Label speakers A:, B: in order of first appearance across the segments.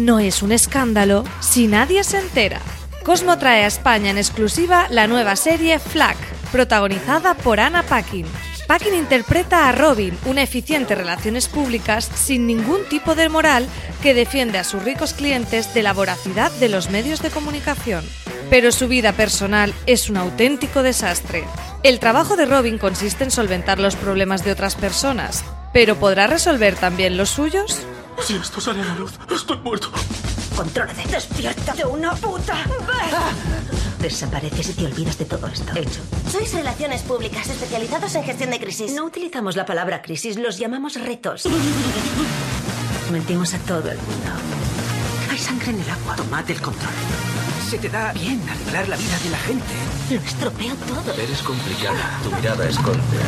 A: no es un escándalo si nadie se entera. Cosmo trae a España en exclusiva la nueva serie Flack, protagonizada por Anna Paquin. Paquin interpreta a Robin, una eficiente relaciones públicas sin ningún tipo de moral que defiende a sus ricos clientes de la voracidad de los medios de comunicación. Pero su vida personal es un auténtico desastre. El trabajo de Robin consiste en solventar los problemas de otras personas, pero ¿podrá resolver también los suyos?
B: Si esto sale a la luz, estoy muerto.
C: Contrólate. Despierta de una puta vez. Desapareces y te olvidas de todo esto. Hecho.
D: Sois relaciones públicas especializados en gestión de crisis.
C: No utilizamos la palabra crisis, los llamamos retos. Mentimos a todo el mundo.
E: Hay sangre en el agua. Tomate el control. Se te da bien arreglar la vida de la gente.
C: Lo estropeo todo.
F: Eres complicada. Tu mirada es golpea.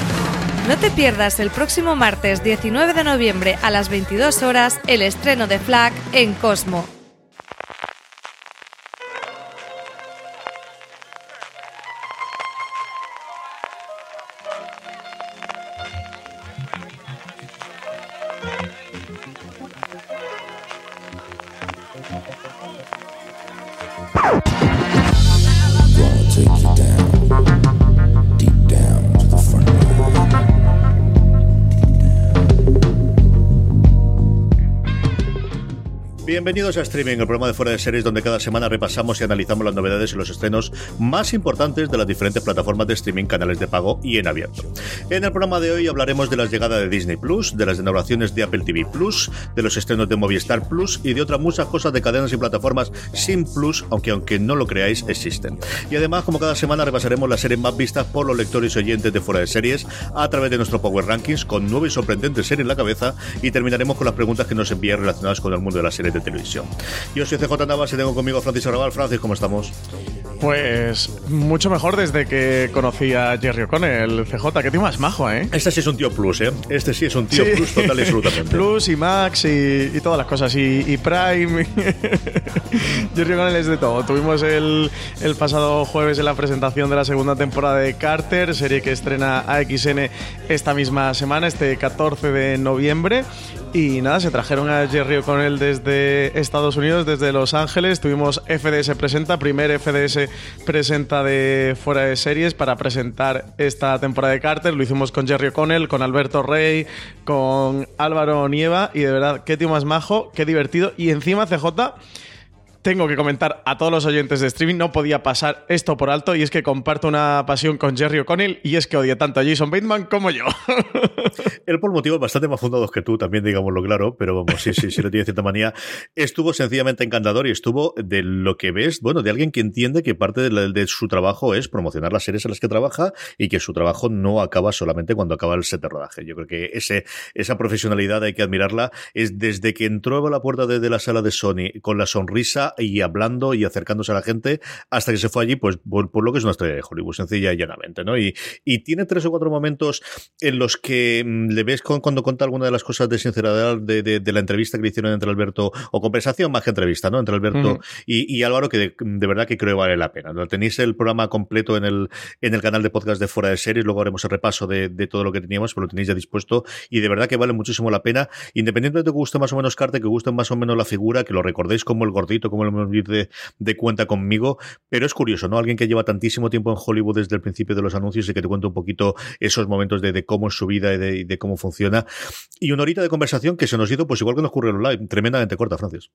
A: No te pierdas el próximo martes 19 de noviembre a las 22 horas el estreno de Flag en Cosmo.
G: Bienvenidos a Streaming, el programa de fuera de series donde cada semana repasamos y analizamos las novedades y los estrenos más importantes de las diferentes plataformas de streaming, canales de pago y en abierto. En el programa de hoy hablaremos de la llegada de Disney Plus, de las inauguraciones de Apple TV Plus, de los estrenos de Movistar Plus y de otras muchas cosas de cadenas y plataformas sin Plus, aunque aunque no lo creáis existen. Y además, como cada semana repasaremos las series más vistas por los lectores y oyentes de fuera de series a través de nuestro Power Rankings con nueve y sorprendentes series en la cabeza y terminaremos con las preguntas que nos envían relacionadas con el mundo de las series de televisión. Yo soy CJ Navas y tengo conmigo a Francis Arrabal. Francis, ¿cómo estamos?
H: Pues mucho mejor desde que conocí a Jerry O'Connell, CJ, que tío más majo, ¿eh?
G: Este sí es un tío plus, ¿eh? Este sí es un tío
H: Sí.
G: plus total y absolutamente.
H: Plus y Max y, y todas las cosas. Y, y Prime. Jerry O'Connell es de todo. Tuvimos el, el pasado jueves en la presentación de la segunda temporada de Carter, serie que estrena AXN esta misma semana, este 14 de noviembre. Y nada, se trajeron a Jerry O'Connell desde Estados Unidos, desde Los Ángeles. Tuvimos FDS Presenta, primer FDS Presenta de fuera de series para presentar esta temporada de Carter. Lo hicimos con Jerry O'Connell, con Alberto Rey, con Álvaro Nieva. Y de verdad, qué tío más majo, qué divertido. Y encima, CJ. Tengo que comentar a todos los oyentes de streaming, no podía pasar esto por alto y es que comparto una pasión con Jerry O'Connell y es que odia tanto a Jason Bateman como yo.
G: Él por motivos bastante más fundados que tú, también digámoslo claro, pero vamos, sí, sí, sí, lo tiene cierta manía. Estuvo sencillamente encantador y estuvo de lo que ves, bueno, de alguien que entiende que parte de, su trabajo es promocionar las series en las que trabaja y que su trabajo no acaba solamente cuando acaba el set de rodaje. Yo creo que ese, esa profesionalidad hay que admirarla. Es desde que entró a la puerta de, de la sala de Sony con la sonrisa y hablando y acercándose a la gente hasta que se fue allí, pues por, por lo que es una historia de Hollywood, sencilla y llanamente, ¿no? Y, y tiene tres o cuatro momentos en los que mm, le ves con- cuando cuenta alguna de las cosas de sinceridad de, de- de la entrevista que le hicieron entre Alberto, o conversación más que entrevista, ¿no? Entre Alberto
H: Ujú.
G: y, y Álvaro, que de, de verdad que creo vale la pena. ¿no? Tenéis el programa completo en el, en el canal de podcast de Fuera de Series, luego haremos el repaso de, de todo lo que teníamos, pero lo tenéis ya dispuesto y de verdad que vale muchísimo la pena, independientemente de que guste más o menos Carte, que guste más o menos la figura, que lo recordéis como el gordito, como de, cuenta conmigo, pero es curioso, ¿no? Alguien que lleva tantísimo tiempo en Hollywood desde el principio de los anuncios y que te cuenta un poquito esos momentos de, cómo es su vida y de, cómo funciona. Y una horita de conversación que se nos hizo, pues igual que nos ocurrió en el live, tremendamente corta, Francis.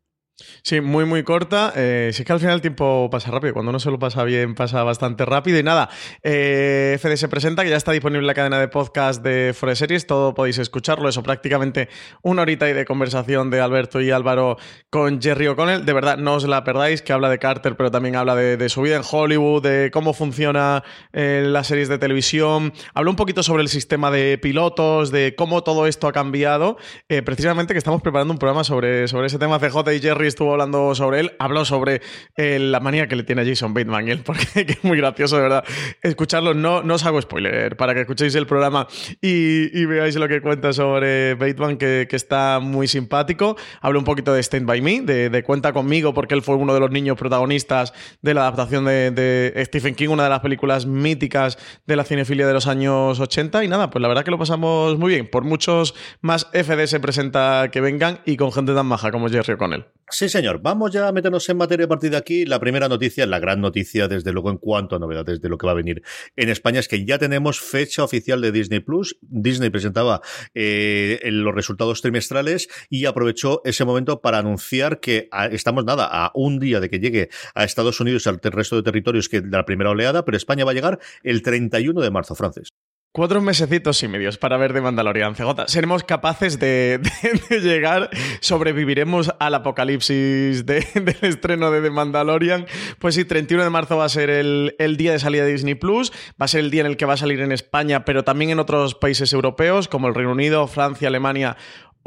H: Sí, muy, muy corta. Eh, sí que al final el tiempo pasa rápido. Cuando uno se lo pasa bien, pasa bastante rápido. Y nada, eh, FD se presenta, que ya está disponible la cadena de podcast de de Series. Todo podéis escucharlo. Eso, prácticamente una horita y de conversación de Alberto y Álvaro con Jerry O'Connell. De verdad, no os la perdáis, que habla de Carter, pero también habla de, su vida en Hollywood, de cómo funciona eh, las series de televisión. Habla un poquito sobre el sistema de pilotos, de cómo todo esto ha cambiado. Eh, precisamente que estamos preparando un programa sobre, sobre ese tema. CJ y Jerry estuvo hablando sobre él. Habló sobre eh, la manía que le tiene Jason Bateman. él, porque que es muy gracioso, de verdad. Escucharlo, no, no os hago spoiler para que escuchéis el programa y, y veáis lo que cuenta sobre Bateman, que, que está muy simpático. Habla un poquito de Stand By Me, de, de Cuenta conmigo, porque él fue uno de los niños protagonistas de la adaptación de, de Stephen King, una de las películas míticas de la cinefilia de los años 80. Y nada, pues la verdad que lo pasamos muy bien. Por muchos más FD se presenta que vengan y con gente tan maja como Jerry O'Connell.
G: Sí, señor. Vamos ya a meternos en materia a partir de aquí. La primera noticia, la gran noticia, desde luego, en cuanto a novedades de lo que va a venir en España, es que ya tenemos fecha oficial de Disney Plus. Disney presentaba eh, los resultados trimestrales y aprovechó ese momento para anunciar que a, estamos nada a un día de que llegue a Estados Unidos y al resto de territorios que de la primera oleada, pero España va a llegar el 31 de marzo, Francis.
H: Cuatro mesecitos y medios para ver de Mandalorian CJ. ¿Seremos capaces de, llegar? ¿Sobreviviremos al apocalipsis de, del estreno de The Mandalorian? Pues sí, 31 de marzo va a ser el, el, día de salida de Disney Plus. Va a ser el día en el que va a salir en España, pero también en otros países europeos, como el Reino Unido, Francia, Alemania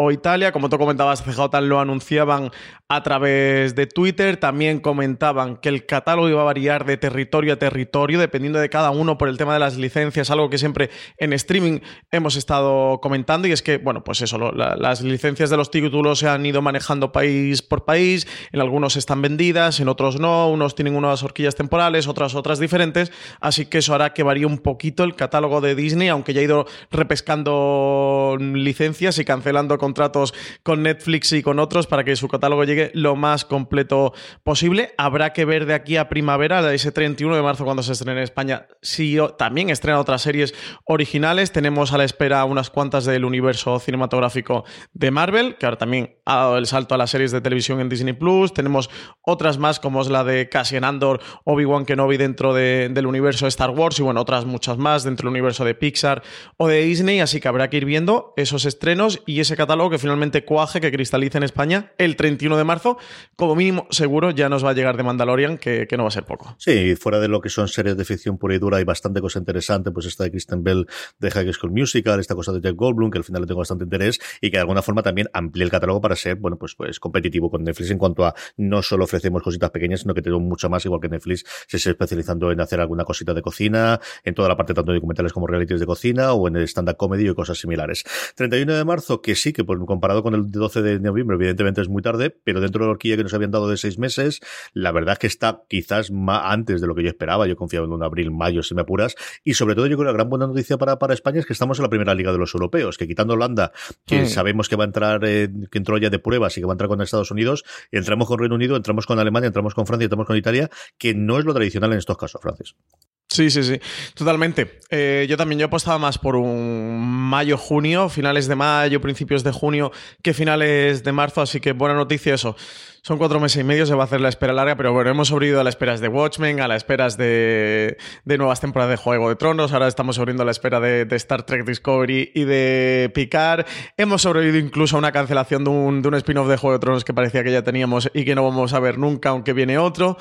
H: o Italia. Como tú comentabas, CJ lo anunciaban a través de Twitter. También comentaban que el catálogo iba a variar de territorio a territorio, dependiendo de cada uno por el tema de las licencias, algo que siempre en streaming hemos estado comentando. Y es que, bueno, pues eso, las licencias de los títulos se han ido manejando país por país. En algunos están vendidas, en otros no. Unos tienen unas horquillas temporales, otras otras diferentes. Así que eso hará que varíe un poquito el catálogo de Disney, aunque ya ha ido repescando licencias y cancelando contratos con Netflix y con otros para que su catálogo llegue lo más completo posible. Habrá que ver de aquí a primavera, ese 31 de marzo cuando se estrene en España, si también estrena otras series originales. Tenemos a la espera unas cuantas del universo cinematográfico de Marvel, que ahora también ha dado el salto a las series de televisión en Disney Plus. Tenemos otras más como es la de Cassian Andor, Obi-Wan Kenobi dentro de, del universo de Star Wars y bueno, otras muchas más dentro del universo de Pixar o de Disney. Así que habrá que ir viendo esos estrenos y ese catálogo que finalmente cuaje, que cristalice en España el 31 de marzo. Como mínimo, seguro ya nos va a llegar de Mandalorian, que, no va a ser poco.
G: Sí, fuera de lo que son series de ficción pura y dura, hay bastante cosa interesante. Pues esta de Kristen Bell de High School Musical, esta cosa de Jeff Goldblum, que al final le tengo bastante interés y que de alguna forma también amplía el catálogo para ser, bueno, pues, pues competitivo con Netflix en cuanto a no solo ofrecemos cositas pequeñas, sino que tenemos mucho más, igual que Netflix se está especializando en hacer alguna cosita de cocina, en toda la parte tanto de documentales como realities de cocina o en el stand-up comedy y cosas similares. 31 de marzo, que sí, que pues, comparado con el 12 de noviembre, evidentemente es muy tarde, pero dentro de la horquilla que nos habían dado de seis meses, la verdad es que está quizás más antes de lo que yo esperaba. Yo confiaba en un abril, mayo, si me apuras. Y sobre todo, yo creo que la gran buena noticia para, para España es que estamos en la primera liga de los europeos, que quitando Holanda, que sabemos que va a entrar, eh, que entró ya de pruebas y que va a entrar con Estados Unidos, entramos con Reino Unido, entramos con Alemania, entramos con Francia, entramos con Italia, que no es lo tradicional en estos casos, Francis.
H: Sí, sí, sí, totalmente. Eh, yo también, yo apostaba más por un mayo-junio, finales de mayo, principios de junio, que finales de marzo, así que buena noticia eso. Son cuatro meses y medio, se va a hacer la espera larga, pero bueno, hemos sobrevivido a las esperas de Watchmen, a las esperas de, de nuevas temporadas de Juego de Tronos, ahora estamos sobreviviendo a la espera de, de, Star Trek Discovery y de Picard. Hemos sobrevivido incluso a una cancelación de un, de un spin-off de Juego de Tronos que parecía que ya teníamos y que no vamos a ver nunca, aunque viene otro.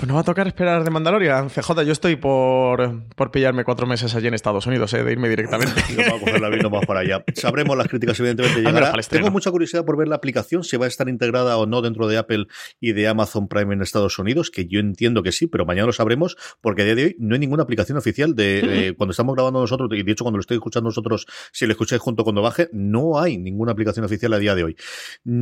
H: Pues no va a tocar esperar de Mandalorian. CJ, yo estoy por, por pillarme cuatro meses allí en Estados Unidos, ¿eh? de irme directamente.
G: yo voy a coger la vida más para allá. Sabremos las críticas, evidentemente, llegará. Tengo mucha curiosidad por ver la aplicación, si va a estar integrada o no dentro de Apple y de Amazon Prime en Estados Unidos, que yo entiendo que sí, pero mañana lo sabremos, porque a día de hoy no hay ninguna aplicación oficial de eh, cuando estamos grabando nosotros, y de hecho cuando lo estoy escuchando nosotros, si lo escucháis junto cuando baje, no hay ninguna aplicación oficial a día de hoy.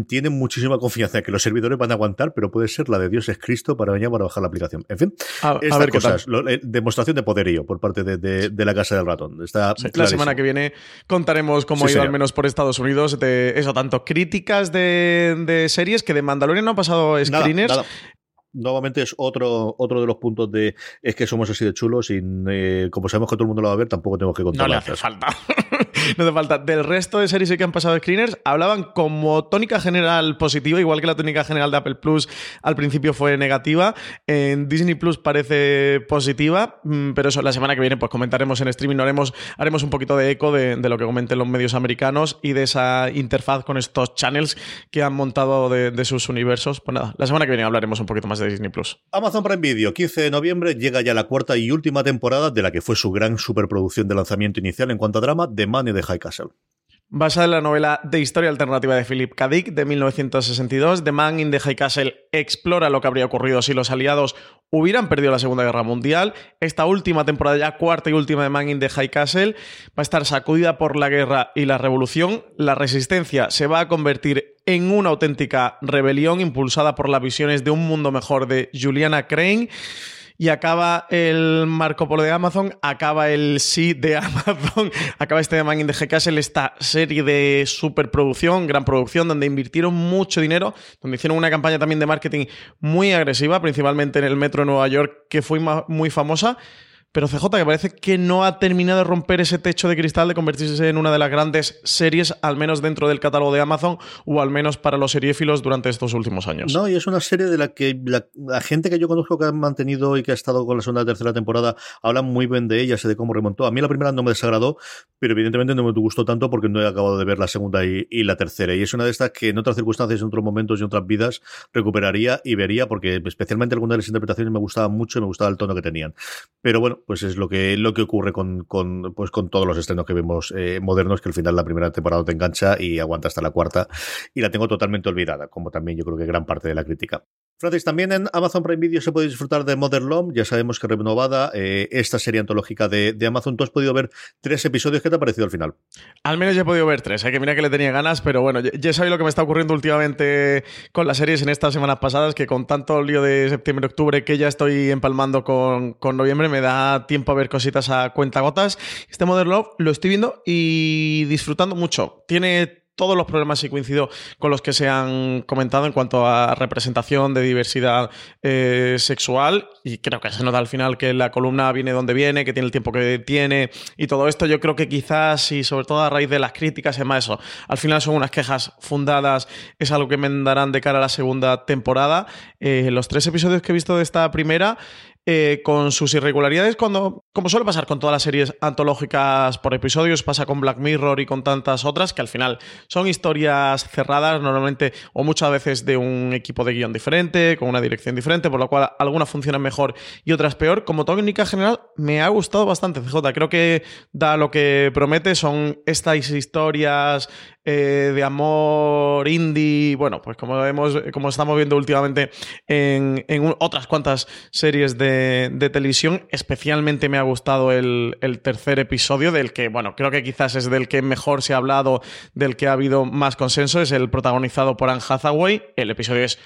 G: Tienen muchísima confianza en que los servidores van a aguantar, pero puede ser la de Dios es Cristo para mañana para bajar la aplicación. En fin,
H: a, a ver
G: cosas, eh, demostración de poderío por parte de, de, de, la Casa del Ratón. Está
H: sí, la semana que viene contaremos cómo sí, ha ido al menos por Estados Unidos de eso, tanto críticas de, de series que de Mandalorian no han pasado screeners.
G: Nada, nada nuevamente es otro, otro de los puntos de es que somos así de chulos y eh, como sabemos que todo el mundo lo va a ver, tampoco tenemos que contar.
H: No le hace falta. no hace falta. Del resto de series que han pasado screeners, hablaban como tónica general positiva, igual que la tónica general de Apple Plus al principio fue negativa. En Disney Plus parece positiva, mm, pero eso la semana que viene pues comentaremos en streaming, haremos, haremos un poquito de eco de, de lo que comenten los medios americanos y de esa interfaz con estos channels que han montado de, de sus universos. Pues nada, la semana que viene hablaremos un poquito más de Disney Plus.
G: Amazon Prime Video, 15 de noviembre, llega ya la cuarta y última temporada de la que fue su gran superproducción de lanzamiento inicial en cuanto a drama, The Man in the High Castle.
H: Basada en la novela de historia alternativa de Philip K. Dick de 1962, The Man in the High Castle explora lo que habría ocurrido si los aliados hubieran perdido la Segunda Guerra Mundial. Esta última temporada, ya cuarta y última de Man in the High Castle, va a estar sacudida por la guerra y la revolución. La resistencia se va a convertir en una auténtica rebelión impulsada por las visiones de un mundo mejor de Juliana Crane. y acaba el Marco Polo de Amazon, acaba el sí de Amazon, acaba este de Man in the Castle, esta serie de superproducción, gran producción, donde invirtieron mucho dinero, donde hicieron una campaña también de marketing muy agresiva, principalmente en el metro de Nueva York, que fue muy famosa. Pero CJ, que parece que no ha terminado de romper ese techo de cristal de convertirse en una de las grandes series, al menos dentro del catálogo de Amazon, o al menos para los seriéfilos durante estos últimos años.
G: No, y es una serie de la que la, gente que yo conozco que ha mantenido y que ha estado con la segunda y tercera temporada habla muy bien de ella, sé de cómo remontó. A mí la primera no me desagradó, pero evidentemente no me gustó tanto porque no he acabado de ver la segunda y, y la tercera. Y es una de estas que en otras circunstancias, en otros momentos y en otras vidas recuperaría y vería, porque especialmente algunas de las interpretaciones me gustaban mucho y me gustaba el tono que tenían. Pero bueno, pues es lo que, lo que ocurre con, con, pues con todos los estrenos que vemos eh, modernos, que al final la primera temporada te engancha y aguanta hasta la cuarta, y la tengo totalmente olvidada, como también yo creo que gran parte de la crítica. Francis, también en Amazon Prime Video se puede disfrutar de Mother Love, ya sabemos que renovada eh, esta serie antológica de, Amazon. Tú has podido ver tres episodios, ¿qué te ha parecido al final?
H: Al menos ya he podido ver tres, hay ¿eh? que mira que le tenía ganas, pero bueno, ya, sabéis lo que me está ocurriendo últimamente con las series en estas semanas pasadas, que con tanto lío de septiembre-octubre que ya estoy empalmando con, con noviembre, me da tiempo a ver cositas a cuenta gotas. Este Mother Love lo estoy viendo y disfrutando mucho. Tiene todos los problemas y coincido con los que se han comentado en cuanto a representación de diversidad eh, sexual y creo que se nota al final que la columna viene donde viene, que tiene el tiempo que tiene y todo esto yo creo que quizás y sobre todo a raíz de las críticas es más eso, al final son unas quejas fundadas, es algo que me darán de cara a la segunda temporada. Eh, los tres episodios que he visto de esta primera eh, con sus irregularidades, cuando, como suele pasar con todas las series antológicas por episodios, pasa con Black Mirror y con tantas otras, que al final son historias cerradas, normalmente o muchas veces de un equipo de guion diferente, con una dirección diferente, por lo cual algunas funcionan mejor y otras peor. Como técnica general, me ha gustado bastante CJ. Creo que da lo que promete, son estas historias eh, de amor indie, bueno, pues como vemos, como estamos viendo últimamente en, otras cuantas series de, televisión, especialmente me ha gustado el, el, tercer episodio, del que, bueno, creo que quizás es del que mejor se ha hablado, del que ha habido más consenso, es el protagonizado por Anne Hathaway. El episodio es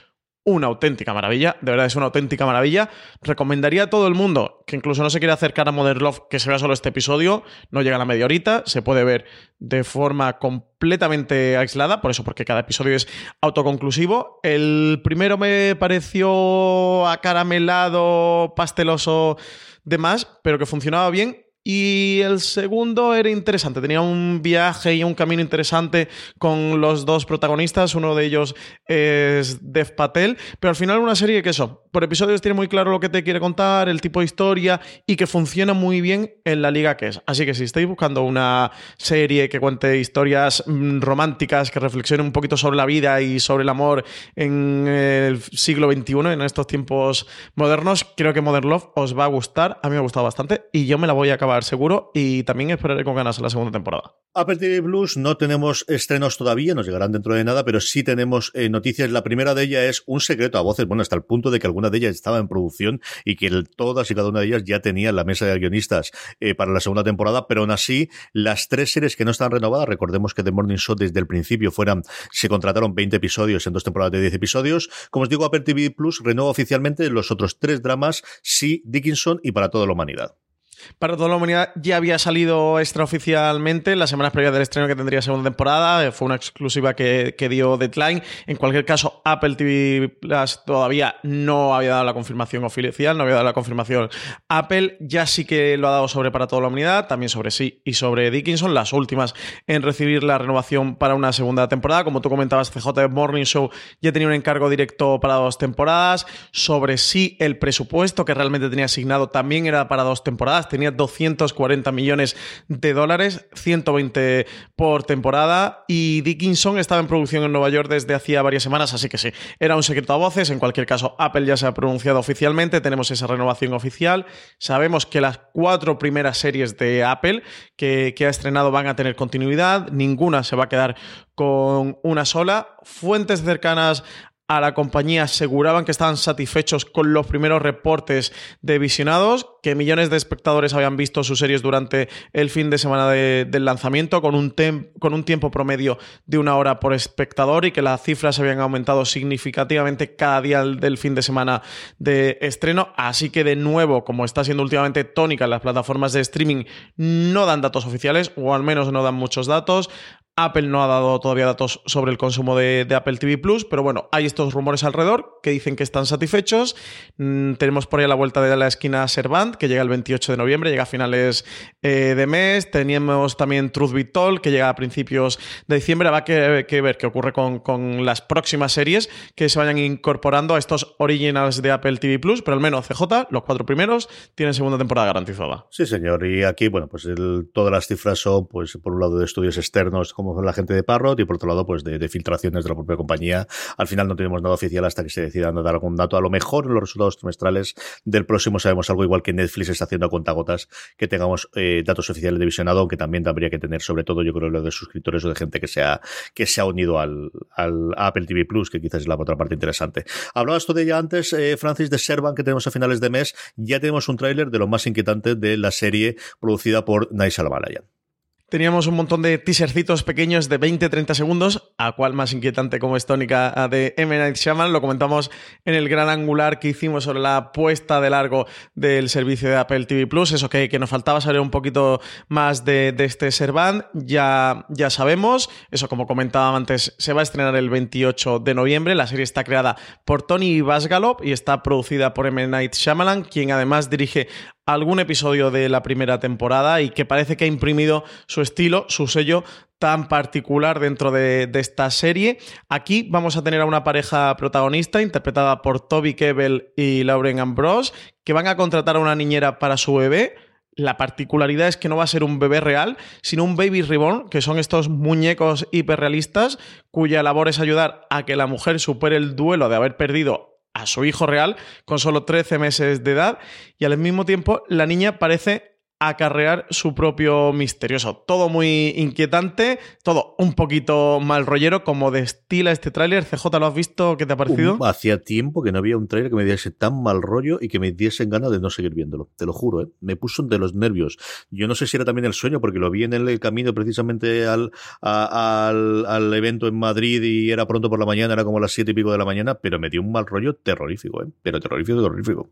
H: una auténtica maravilla, de verdad es una auténtica maravilla. Recomendaría a todo el mundo que incluso no se quiera acercar a Modern Love que se vea solo este episodio, no llega a la media horita, se puede ver de forma completamente aislada, por eso porque cada episodio es autoconclusivo. El primero me pareció acaramelado, pasteloso, demás, pero que funcionaba bien y el segundo era interesante, tenía un viaje y un camino interesante con los dos protagonistas, uno de ellos es Dev Patel, pero al final una serie que eso, por episodios tiene muy claro lo que te quiere contar, el tipo de historia y que funciona muy bien en la liga que es. Así que si estáis buscando una serie que cuente historias mm, románticas, que reflexione un poquito sobre la vida y sobre el amor en el siglo XXI, en estos tiempos modernos, creo que Modern Love os va a gustar, a mí me ha gustado bastante y yo me la voy a acabar seguro y también esperaré con ganas la segunda temporada.
G: Apple TV Blues no tenemos estrenos todavía, nos llegarán dentro de nada, pero sí tenemos eh, noticias. La primera de ellas es un secreto a voces, bueno, hasta el punto de que alguna de ellas estaba en producción y que todas y cada una de ellas ya tenía la mesa de guionistas eh, para la segunda temporada, pero aún así, las tres series que no están renovadas, recordemos que The Morning Show desde el principio fueran, se contrataron 20 episodios en dos temporadas de 10 episodios. Como os digo, Apple TV Plus renueva oficialmente los otros tres dramas, Sí, Dickinson y para toda la humanidad.
H: Para toda la humanidad ya había salido extraoficialmente las semanas previas del estreno que tendría segunda temporada. Eh, fue una exclusiva que, dio Deadline. En cualquier caso, Apple TV Plus todavía no había dado la confirmación oficial, no había dado la confirmación. Apple ya sí que lo ha dado sobre Para toda la humanidad, también sobre sí y sobre Dickinson, las últimas en recibir la renovación para una segunda temporada. Como tú comentabas, CJ Morning Show ya tenía un encargo directo para dos temporadas. Sobre sí, el presupuesto que realmente tenía asignado también era para dos temporadas tenía 240 millones de dólares, 120 por temporada, y Dickinson estaba en producción en Nueva York desde hacía varias semanas, así que sí, era un secreto a voces. En cualquier caso, Apple ya se ha pronunciado oficialmente, tenemos esa renovación oficial. Sabemos que las cuatro primeras series de Apple que, que ha estrenado van a tener continuidad, ninguna se va a quedar con una sola. Fuentes cercanas a la compañía aseguraban que estaban satisfechos con los primeros reportes de visionados, que millones de espectadores habían visto sus series durante el fin de semana del lanzamiento, con un, con un tiempo promedio de una hora por espectador y que las cifras habían aumentado significativamente cada día del fin de semana de estreno. Así que de nuevo, como está siendo últimamente tónica en las plataformas de streaming, no dan datos oficiales, o al menos no dan muchos datos. Apple no ha dado todavía datos sobre el consumo de, Apple TV Plus, pero bueno, hay estos rumores alrededor que dicen que están satisfechos. Mm, tenemos por ahí a la vuelta de la esquina Servant, que llega el 28 de noviembre, llega a finales eh, de mes. Teníamos también Truth Be Told, que llega a principios de diciembre. Habrá que, que ver qué ocurre con, con, las próximas series que se vayan incorporando a estos originals de Apple TV Plus, pero al menos CJ, los cuatro primeros, tienen segunda temporada garantizada.
G: Sí, señor. Y aquí, bueno, pues todas las cifras son, pues, por un lado, de estudios externos como la gente de Parrot y por otro lado, pues de, filtraciones de la propia compañía. Al final no tenemos nada oficial hasta que se decidan dar algún dato. A lo mejor en los resultados trimestrales del próximo sabemos algo igual que Netflix está haciendo a contagotas, que tengamos eh, datos oficiales de visionado, aunque también habría que tener, sobre todo, yo creo, lo de suscriptores o de gente que se ha, que se ha unido al, Apple TV Plus, que quizás es la otra parte interesante. Hablabas tú de ella antes, eh, Francis, de Servan, que tenemos a finales de mes. Ya tenemos un tráiler de lo más inquietante de la serie producida por Nice Shyamalan.
H: Teníamos un montón de teasercitos pequeños de 20-30 segundos, a cual más inquietante como es tónica de M. Night Shyamalan. Lo comentamos en el gran angular que hicimos sobre la puesta de largo del servicio de Apple TV Plus. Eso que, que nos faltaba saber un poquito más de, de este Servant, ya, ya sabemos. Eso, como comentaba antes, se va a estrenar el 28 de noviembre. La serie está creada por Tony Basgalop y está producida por M. Night Shyamalan, quien además dirige algún episodio de la primera temporada y que parece que ha imprimido su estilo, su sello tan particular dentro de, esta serie. Aquí vamos a tener a una pareja protagonista interpretada por Toby Kebbell y Lauren Ambrose, que van a contratar a una niñera para su bebé. La particularidad es que no va a ser un bebé real, sino un baby reborn, que son estos muñecos hiperrealistas cuya labor es ayudar a que la mujer supere el duelo de haber perdido a su hijo real con solo 13 meses de edad y al mismo tiempo la niña parece acarrear su propio misterioso. Todo muy inquietante, todo un poquito mal rollero, como destila este tráiler. CJ, ¿lo has visto? ¿Qué te ha parecido?
G: hacía tiempo que no había un tráiler que me diese tan mal rollo y que me diesen ganas de no seguir viéndolo. Te lo juro, ¿eh? Me puso de los nervios. Yo no sé si era también el sueño, porque lo vi en el camino precisamente al, al, al, evento en Madrid y era pronto por la mañana, era como las siete y pico de la mañana, pero me dio un mal rollo terrorífico, ¿eh? Pero terrorífico, terrorífico.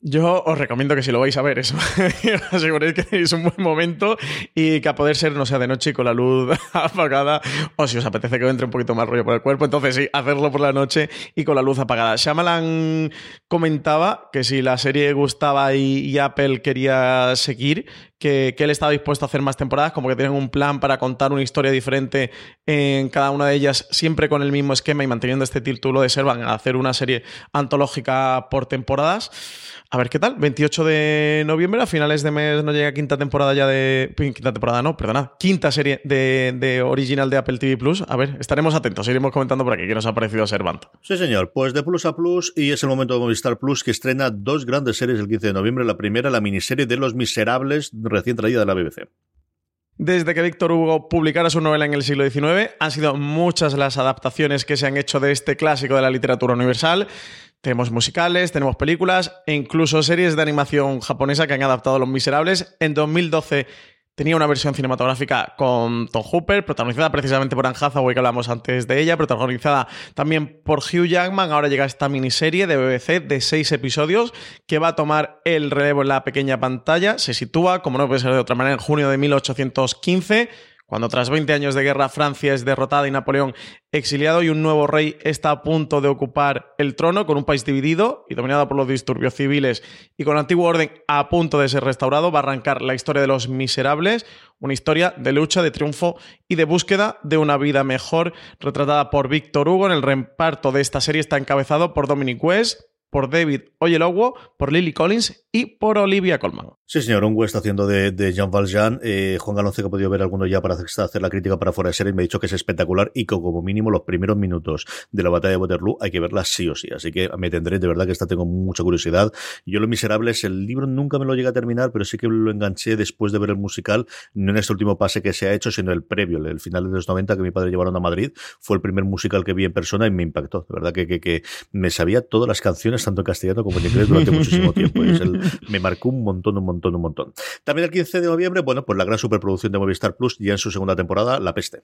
H: Yo os recomiendo que si lo vais a ver, eso, aseguréis que tenéis un buen momento y que a poder ser no sea de noche y con la luz apagada, o si os apetece que entre un poquito más rollo por el cuerpo, entonces sí, hacerlo por la noche y con la luz apagada. Shyamalan comentaba que si la serie gustaba y, Apple quería seguir, que, él estaba dispuesto a hacer más temporadas, como que tienen un plan para contar una historia diferente en cada una de ellas, siempre con el mismo esquema y manteniendo este título de Servan a hacer una serie antológica por temporadas. A ver qué tal. 28 de noviembre, a finales de mes nos llega quinta temporada ya de. Quinta temporada, no, perdona. Quinta serie de, original de Apple TV Plus. A ver, estaremos atentos, iremos comentando por aquí qué nos ha parecido Servant.
G: Sí, señor. Pues de Plus a Plus, y es el momento de Movistar Plus que estrena dos grandes series el 15 de noviembre. La primera, la miniserie de Los Miserables, recién traída de la BBC.
H: Desde que Víctor Hugo publicara su novela en el siglo XIX, han sido muchas las adaptaciones que se han hecho de este clásico de la literatura universal. Tenemos musicales, tenemos películas e incluso series de animación japonesa que han adaptado Los Miserables. En 2012 tenía una versión cinematográfica con Tom Hooper, protagonizada precisamente por Anne Hathaway, que hablamos antes de ella, protagonizada también por Hugh Jackman. Ahora llega esta miniserie de BBC de seis episodios que va a tomar el relevo en la pequeña pantalla. Se sitúa, como no puede ser de otra manera, en junio de 1815 cuando tras 20 años de guerra Francia es derrotada y Napoleón exiliado y un nuevo rey está a punto de ocupar el trono con un país dividido y dominado por los disturbios civiles y con el antiguo orden a punto de ser restaurado, va a arrancar la historia de los miserables, una historia de lucha, de triunfo y de búsqueda de una vida mejor, retratada por Víctor Hugo. En el reparto de esta serie está encabezado por Dominic West, por David Oyelowo, por Lily Collins y por Olivia Colman.
G: Sí, señor, un está haciendo de, Jean Valjean. Eh, Juan Galonce, que ha podido ver alguno ya para hacer la crítica para fuera de serie, me ha dicho que es espectacular y que como mínimo los primeros minutos de la batalla de Waterloo hay que verla sí o sí. Así que me tendré, de verdad que esta tengo mucha curiosidad. Yo Los Miserables, el libro nunca me lo llegué a terminar, pero sí que lo enganché después de ver el musical, no en este último pase que se ha hecho, sino el previo, el final de los 90 que mi padre llevaron a Madrid. Fue el primer musical que vi en persona y me impactó. De verdad que, que me sabía todas las canciones traducciones tanto en castellano como en inglés durante muchísimo tiempo. Y es el- me marcó un montón, un montón, un montón. También el 15 de noviembre, bueno, pues la gran superproducción de Movistar Plus ya en su segunda temporada, La Peste.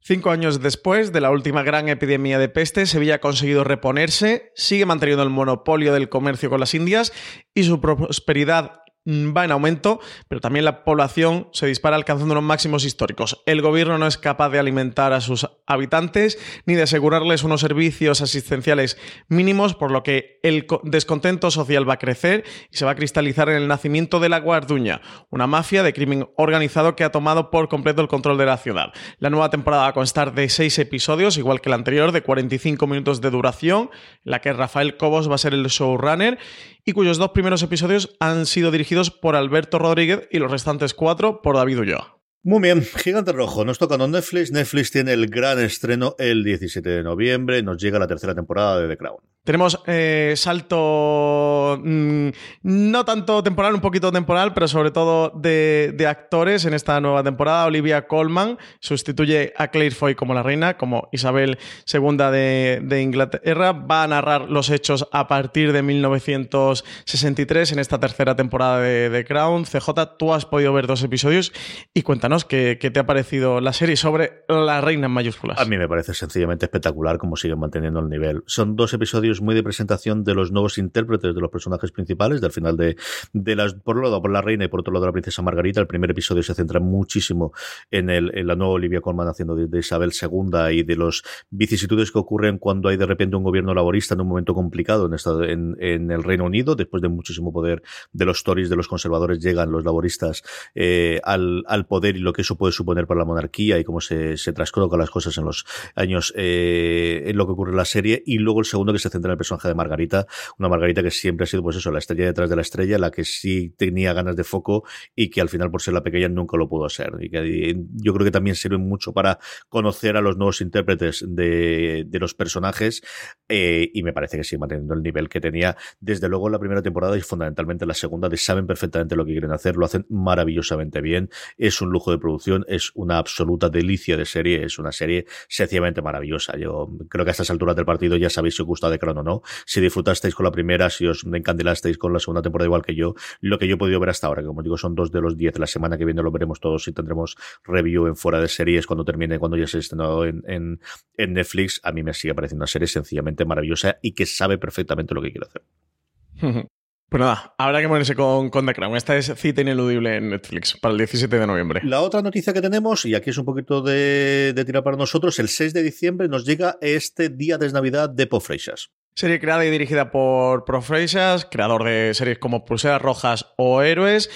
H: Cinco años después de la última gran epidemia de peste, Sevilla ha conseguido reponerse, sigue manteniendo el monopolio del comercio con las Indias y su prosperidad va en aumento, pero también la población se dispara alcanzando unos máximos históricos. El gobierno no es capaz de alimentar a sus habitantes ni de asegurarles unos servicios asistenciales mínimos, por lo que el co- descontento social va a crecer y se va a cristalizar en el nacimiento de la Guarduña, una mafia de crimen organizado que ha tomado por completo el control de la ciudad. La nueva temporada va a constar de seis episodios, igual que la anterior, de 45 minutos de duración, en la que Rafael Cobos va a ser el showrunner y cuyos dos primeros episodios han sido dirigidos por Alberto Rodríguez y los restantes cuatro por David Ulloa.
G: Muy bien, Gigante Rojo, nos toca en Netflix. Netflix tiene el gran estreno el 17 de noviembre. Nos llega la tercera temporada de The Crown.
H: Tenemos eh, salto mm, no tanto temporal, un poquito temporal, pero sobre todo de, de actores en esta nueva temporada. Olivia Colman sustituye a Claire Foy como la reina, como Isabel II de, de Inglaterra. Va a narrar los hechos a partir de 1963 en esta tercera temporada de The Crown. CJ, tú has podido ver dos episodios y cuéntanos qué, te ha parecido la serie sobre la reina mayúsculas.
G: A mí me parece sencillamente espectacular cómo siguen manteniendo el nivel. Son dos episodios muy de presentación de los nuevos intérpretes de los personajes principales, del final de, de las, por un lado por la reina y por otro lado la princesa Margarita. El primer episodio se centra muchísimo en, el, la nueva Olivia Colman haciendo de, Isabel II y de los vicisitudes que ocurren cuando hay de repente un gobierno laborista en un momento complicado en, el Reino Unido, después de muchísimo poder de los Tories, de los conservadores, llegan los laboristas eh, al, al poder y lo que eso puede suponer para la monarquía y cómo se, se las cosas en los años eh, en lo que ocurre en la serie. Y luego el segundo que se centra el personaje de Margarita, una Margarita que siempre ha sido, pues eso, la estrella detrás de la estrella, la que sí tenía ganas de foco y que al final, por ser la pequeña, nunca lo pudo ser. Y que yo creo que también sirve mucho para conocer a los nuevos intérpretes de, los personajes eh, y me parece que sigue manteniendo el nivel que tenía desde luego en la primera temporada y fundamentalmente en la segunda, saben perfectamente lo que quieren hacer, lo hacen maravillosamente bien, es un lujo de producción, es una absoluta delicia de serie, es una serie sencillamente maravillosa. Yo creo que a estas alturas del partido ya sabéis si os gusta de No, si disfrutasteis con la primera, si os encandilasteis con la segunda temporada igual que yo, lo que yo he podido ver hasta ahora, que como digo son dos de los diez, la semana que viene lo veremos todos y tendremos review en fuera de series cuando termine, cuando ya se estrenado en, en, en Netflix, a mí me sigue pareciendo una serie sencillamente maravillosa y que sabe perfectamente lo que quiere hacer.
H: Pues nada, habrá que ponerse con, con The Crown. Esta es cita ineludible en Netflix para el 17 de noviembre.
G: La otra noticia que tenemos, y aquí es un poquito de, de tirar para nosotros, el 6 de diciembre nos llega este día de Navidad de Po Freixas.
H: Serie creada y dirigida por Pro Freixas, creador de series como Pulseras Rojas o Héroes.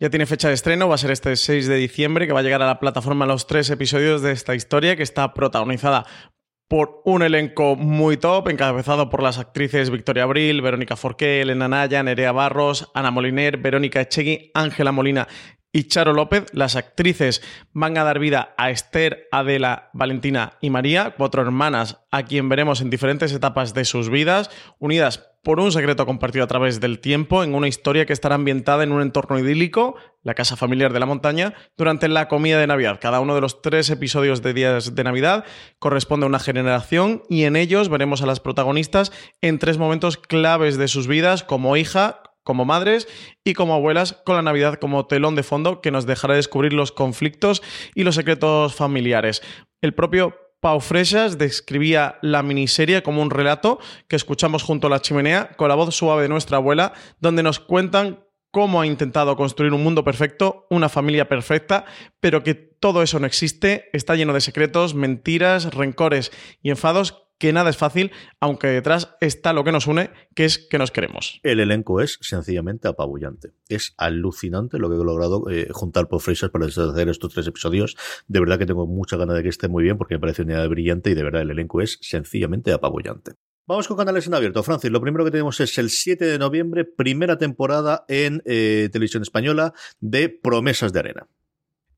H: Ya tiene fecha de estreno, va a ser este 6 de diciembre, que va a llegar a la plataforma los tres episodios de esta historia, que está protagonizada por un elenco muy top, encabezado por las actrices Victoria Abril, Verónica Forqué, Elena Naya, Nerea Barros, Ana Moliner, Verónica Echegui, Ángela Molina y Charo López. Las actrices van a dar vida a Esther, Adela, Valentina y María, cuatro hermanas a quien veremos en diferentes etapas de sus vidas, unidas por un secreto compartido a través del tiempo en una historia que estará ambientada en un entorno idílico, la casa familiar de la montaña, durante la comida de Navidad. Cada uno de los tres episodios de Días de Navidad corresponde a una generación y en ellos veremos a las protagonistas en tres momentos claves de sus vidas como hija, como madres y como abuelas, con la Navidad como telón de fondo que nos dejará descubrir los conflictos y los secretos familiares. El propio Pau Freixas describía la miniserie como un relato que escuchamos junto a la chimenea con la voz suave de nuestra abuela, donde nos cuentan cómo ha intentado construir un mundo perfecto, una familia perfecta, pero que todo eso no existe, está lleno de secretos, mentiras, rencores y enfados que nada es fácil, aunque detrás está lo que nos une, que es que nos queremos.
G: El elenco es sencillamente apabullante. Es alucinante lo que he logrado eh, juntar por Frasers para hacer estos tres episodios. De verdad que tengo mucha ganas de que esté muy bien porque me parece una idea brillante y de verdad el elenco es sencillamente apabullante. Vamos con canales en abierto. Francis, lo primero que tenemos es el 7 de noviembre, primera temporada en eh, televisión española de Promesas de Arena.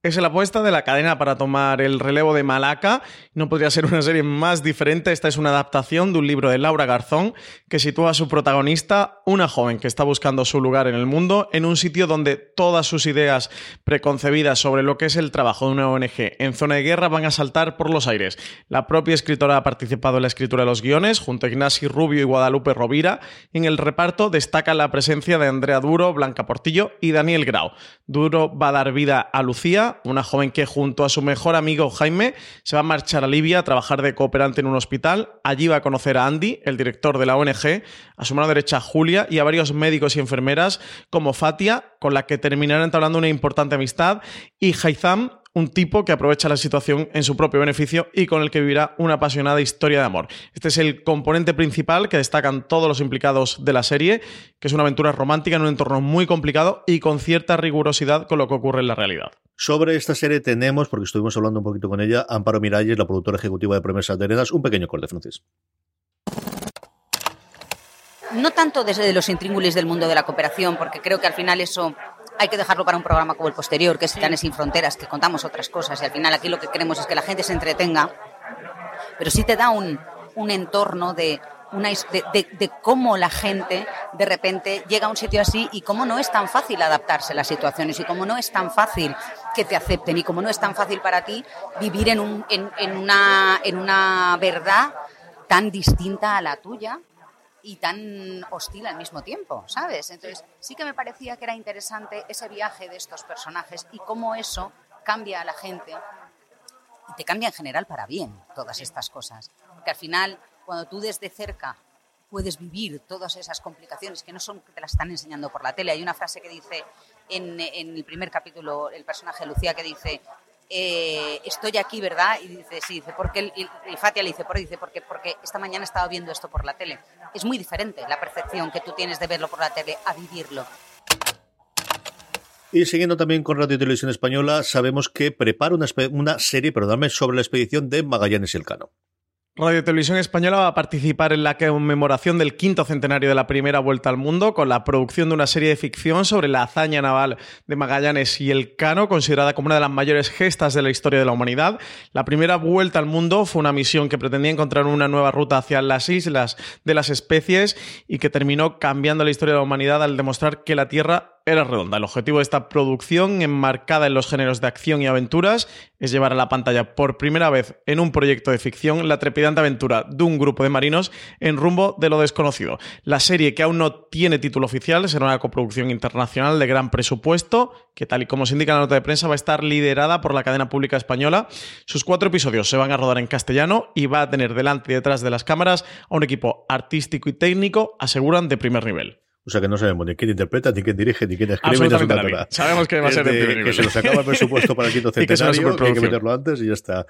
H: Es la apuesta de la cadena para tomar el relevo de Malaca. No podría ser una serie más diferente. Esta es una adaptación de un libro de Laura Garzón que sitúa a su protagonista, una joven que está buscando su lugar en el mundo, en un sitio donde todas sus ideas preconcebidas sobre lo que es el trabajo de una ONG en zona de guerra van a saltar por los aires. La propia escritora ha participado en la escritura de los guiones junto a Ignasi Rubio y Guadalupe Rovira. En el reparto destaca la presencia de Andrea Duro, Blanca Portillo y Daniel Grau. Duro va a dar vida a Lucía, una joven que junto a su mejor amigo Jaime se va a marchar a Libia a trabajar de cooperante en un hospital. Allí va a conocer a Andy, el director de la ONG, a su mano derecha Julia y a varios médicos y enfermeras como Fatia, con la que terminarán entablando una importante amistad, y Haitham, un tipo que aprovecha la situación en su propio beneficio y con el que vivirá una apasionada historia de amor. Este es el componente principal que destacan todos los implicados de la serie, que es una aventura romántica en un entorno muy complicado y con cierta rigurosidad con lo que ocurre en la realidad.
G: Sobre esta serie tenemos, porque estuvimos hablando un poquito con ella, Amparo Miralles, la productora ejecutiva de Promesas de Arenas, un pequeño corte, Francis.
I: No tanto desde los intríngulis del mundo de la cooperación, porque creo que al final eso hay que dejarlo para un programa como el posterior, que es Titanes sin Fronteras, que contamos otras cosas y al final aquí lo que queremos es que la gente se entretenga, pero sí te da un, entorno de, de, cómo la gente de repente llega a un sitio así y cómo no es tan fácil adaptarse a las situaciones y cómo no es tan fácil que te acepten y cómo no es tan fácil para ti vivir en, un, en, una, en una verdad tan distinta a la tuya y tan hostil al mismo tiempo, ¿sabes? Entonces, sí que me parecía que era interesante ese viaje de estos personajes y cómo eso cambia a la gente y te cambia en general para bien todas estas cosas. Que al final, cuando tú desde cerca puedes vivir todas esas complicaciones que no son que te las están enseñando por la tele. Hay una frase que dice en, el primer capítulo, el personaje Lucía, que dice, eh, estoy aquí, ¿verdad? Y dice, sí, dice, porque y, Fatia le dice, por dice, porque, porque esta mañana estaba viendo esto por la tele. Es muy diferente la percepción que tú tienes de verlo por la tele a vivirlo.
G: Y siguiendo también con Radio y Televisión Española, sabemos que prepara una, una serie, perdóname, sobre la expedición de Magallanes y el Cano.
H: Radio Televisión Española va a participar en la conmemoración del quinto centenario de la primera vuelta al mundo con la producción de una serie de ficción sobre la hazaña naval de Magallanes y el Cano, considerada como una de las mayores gestas de la historia de la humanidad. La primera vuelta al mundo fue una misión que pretendía encontrar una nueva ruta hacia las islas de las especies y que terminó cambiando la historia de la humanidad al demostrar que la Tierra era redonda. El objetivo de esta producción, enmarcada en los géneros de acción y aventuras, es llevar a la pantalla por primera vez en un proyecto de ficción la trepidante aventura de un grupo de marinos en rumbo de lo desconocido. La serie, que aún no tiene título oficial, será una coproducción internacional de gran presupuesto, que tal y como se indica en la nota de prensa, va a estar liderada por la cadena pública española. Sus cuatro episodios se van a rodar en castellano y va a tener delante y detrás de las cámaras a un equipo artístico y técnico, aseguran, de primer nivel.
G: O sea que no sabemos ni quién interpreta, ni quién dirige, ni quién escribe.
H: Ni Sabemos que va a ser de primer
G: Que se nos acaba el presupuesto para el quinto centenario, que, hay que meterlo antes y ya está.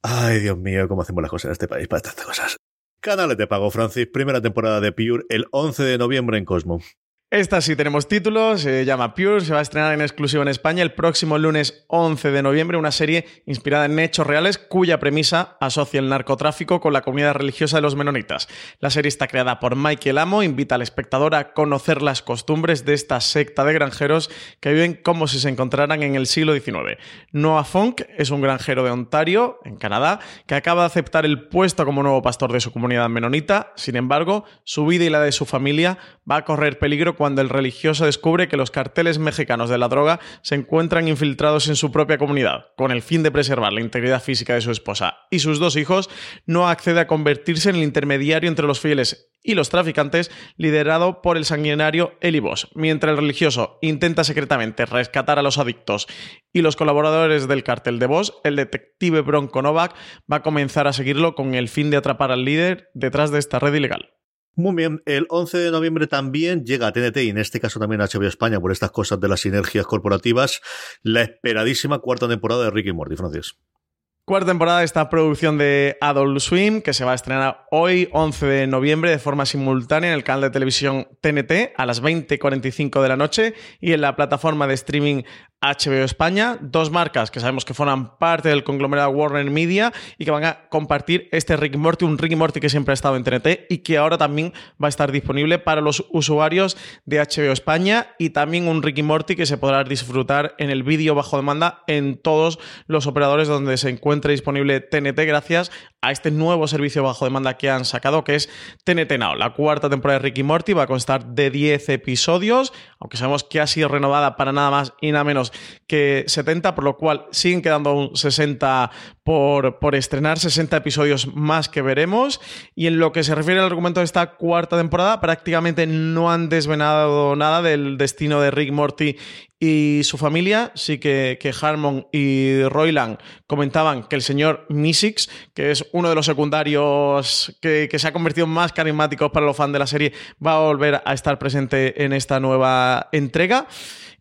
G: Ay, Dios mío, cómo hacemos las cosas en este país para tantas cosas. Canales de pago, Francis. Primera temporada de Pure el 11 de noviembre en Cosmo.
H: Esta sí tenemos títulos, se llama Pure, se va a estrenar en exclusiva en España el próximo lunes 11 de noviembre, una serie inspirada en hechos reales cuya premisa asocia el narcotráfico con la comunidad religiosa de los menonitas. La serie está creada por Michael Amo, invita al espectador a conocer las costumbres de esta secta de granjeros que viven como si se encontraran en el siglo XIX. Noah Funk es un granjero de Ontario, en Canadá, que acaba de aceptar el puesto como nuevo pastor de su comunidad menonita, sin embargo, su vida y la de su familia va a correr peligro cuando el religioso descubre que los carteles mexicanos de la droga se encuentran infiltrados en su propia comunidad. Con el fin de preservar la integridad física de su esposa y sus dos hijos, no accede a convertirse en el intermediario entre los fieles y los traficantes, liderado por el sanguinario Eli Boss. Mientras el religioso intenta secretamente rescatar a los adictos y los colaboradores del cartel de Boss, el detective Bronco Novak va a comenzar a seguirlo con el fin de atrapar al líder detrás de esta red ilegal.
G: Muy bien, el 11 de noviembre también llega a TNT y en este caso también a HBO España por estas cosas de las sinergias corporativas, la esperadísima cuarta temporada de Ricky Morty, Francis.
H: Cuarta temporada de esta producción de Adult Swim que se va a estrenar hoy, 11 de noviembre, de forma simultánea en el canal de televisión TNT a las 20.45 de la noche y en la plataforma de streaming HBO España, dos marcas que sabemos que forman parte del conglomerado Warner Media y que van a compartir este Rick Morty, un Rick Morty que siempre ha estado en TNT y que ahora también va a estar disponible para los usuarios de HBO España y también un Ricky Morty que se podrá disfrutar en el vídeo bajo demanda en todos los operadores donde se encuentre disponible TNT gracias a este nuevo servicio bajo demanda que han sacado que es TNT Now. La cuarta temporada de Ricky Morty va a constar de 10 episodios, aunque sabemos que ha sido renovada para nada más y nada menos que 70, por lo cual siguen quedando un 60 por, por estrenar, 60 episodios más que veremos. Y en lo que se refiere al argumento de esta cuarta temporada, prácticamente no han desvenado nada del destino de Rick Morty y su familia. Sí que, que Harmon y Royland comentaban que el señor Misix, que es uno de los secundarios que, que, se ha convertido en más carismáticos para los fans de la serie, va a volver a estar presente en esta nueva entrega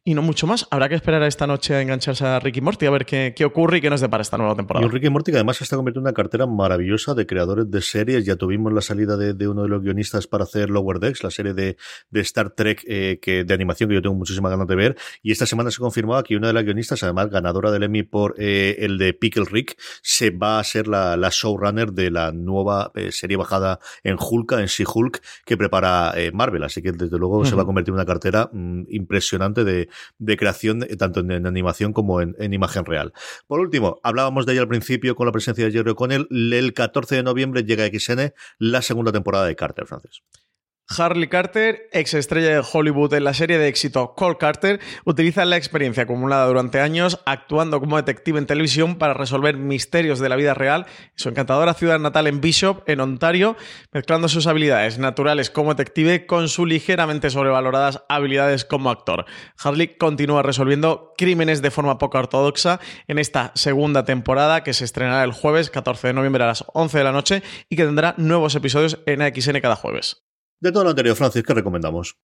H: y no mucho más. Habrá que esperar a esta noche a engancharse a Ricky Morty a ver qué, qué ocurre y qué nos depara esta nueva temporada.
G: Y un Ricky Morty que además se está convirtiendo en una cartera maravillosa de creadores de series. Ya tuvimos la salida de, de uno de los guionistas para hacer Lower Decks, la serie de, de Star Trek eh, que, de animación que yo tengo muchísimas ganas de ver. Y esta semana se confirmaba que una de las guionistas, además ganadora del Emmy por eh, el de Pickle Rick, se va a ser la, la showrunner de la nueva eh, serie bajada en Hulk, en She-Hulk, que prepara eh, Marvel. Así que desde luego uh -huh. se va a convertir en una cartera mmm, impresionante de, de creación, tanto en, animación como en, en, imagen real. Por último, hablábamos de ella al principio con la presencia de Jerry O'Connell. El 14 de noviembre llega a XN la segunda temporada de Carter, Francis.
H: Harley Carter, ex estrella de Hollywood en la serie de éxito Cole Carter, utiliza la experiencia acumulada durante años actuando como detective en televisión para resolver misterios de la vida real en su encantadora ciudad natal en Bishop, en Ontario, mezclando sus habilidades naturales como detective con sus ligeramente sobrevaloradas habilidades como actor. Harley continúa resolviendo crímenes de forma poco ortodoxa en esta segunda temporada que se estrenará el jueves 14 de noviembre a las 11 de la noche y que tendrá nuevos episodios en AXN cada jueves.
G: De todo lo anterior, Francis, ¿qué recomendamos?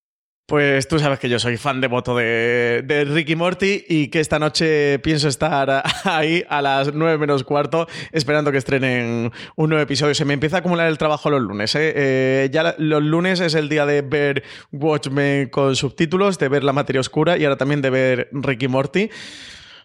H: Pues tú sabes que yo soy fan devoto de, de Ricky Morty y que esta noche pienso estar ahí a las 9 menos cuarto esperando que estrenen un nuevo episodio. Se me empieza a acumular el trabajo los lunes. ¿eh? Eh, ya los lunes es el día de ver Watchmen con subtítulos, de ver La Materia Oscura y ahora también de ver Ricky Morty.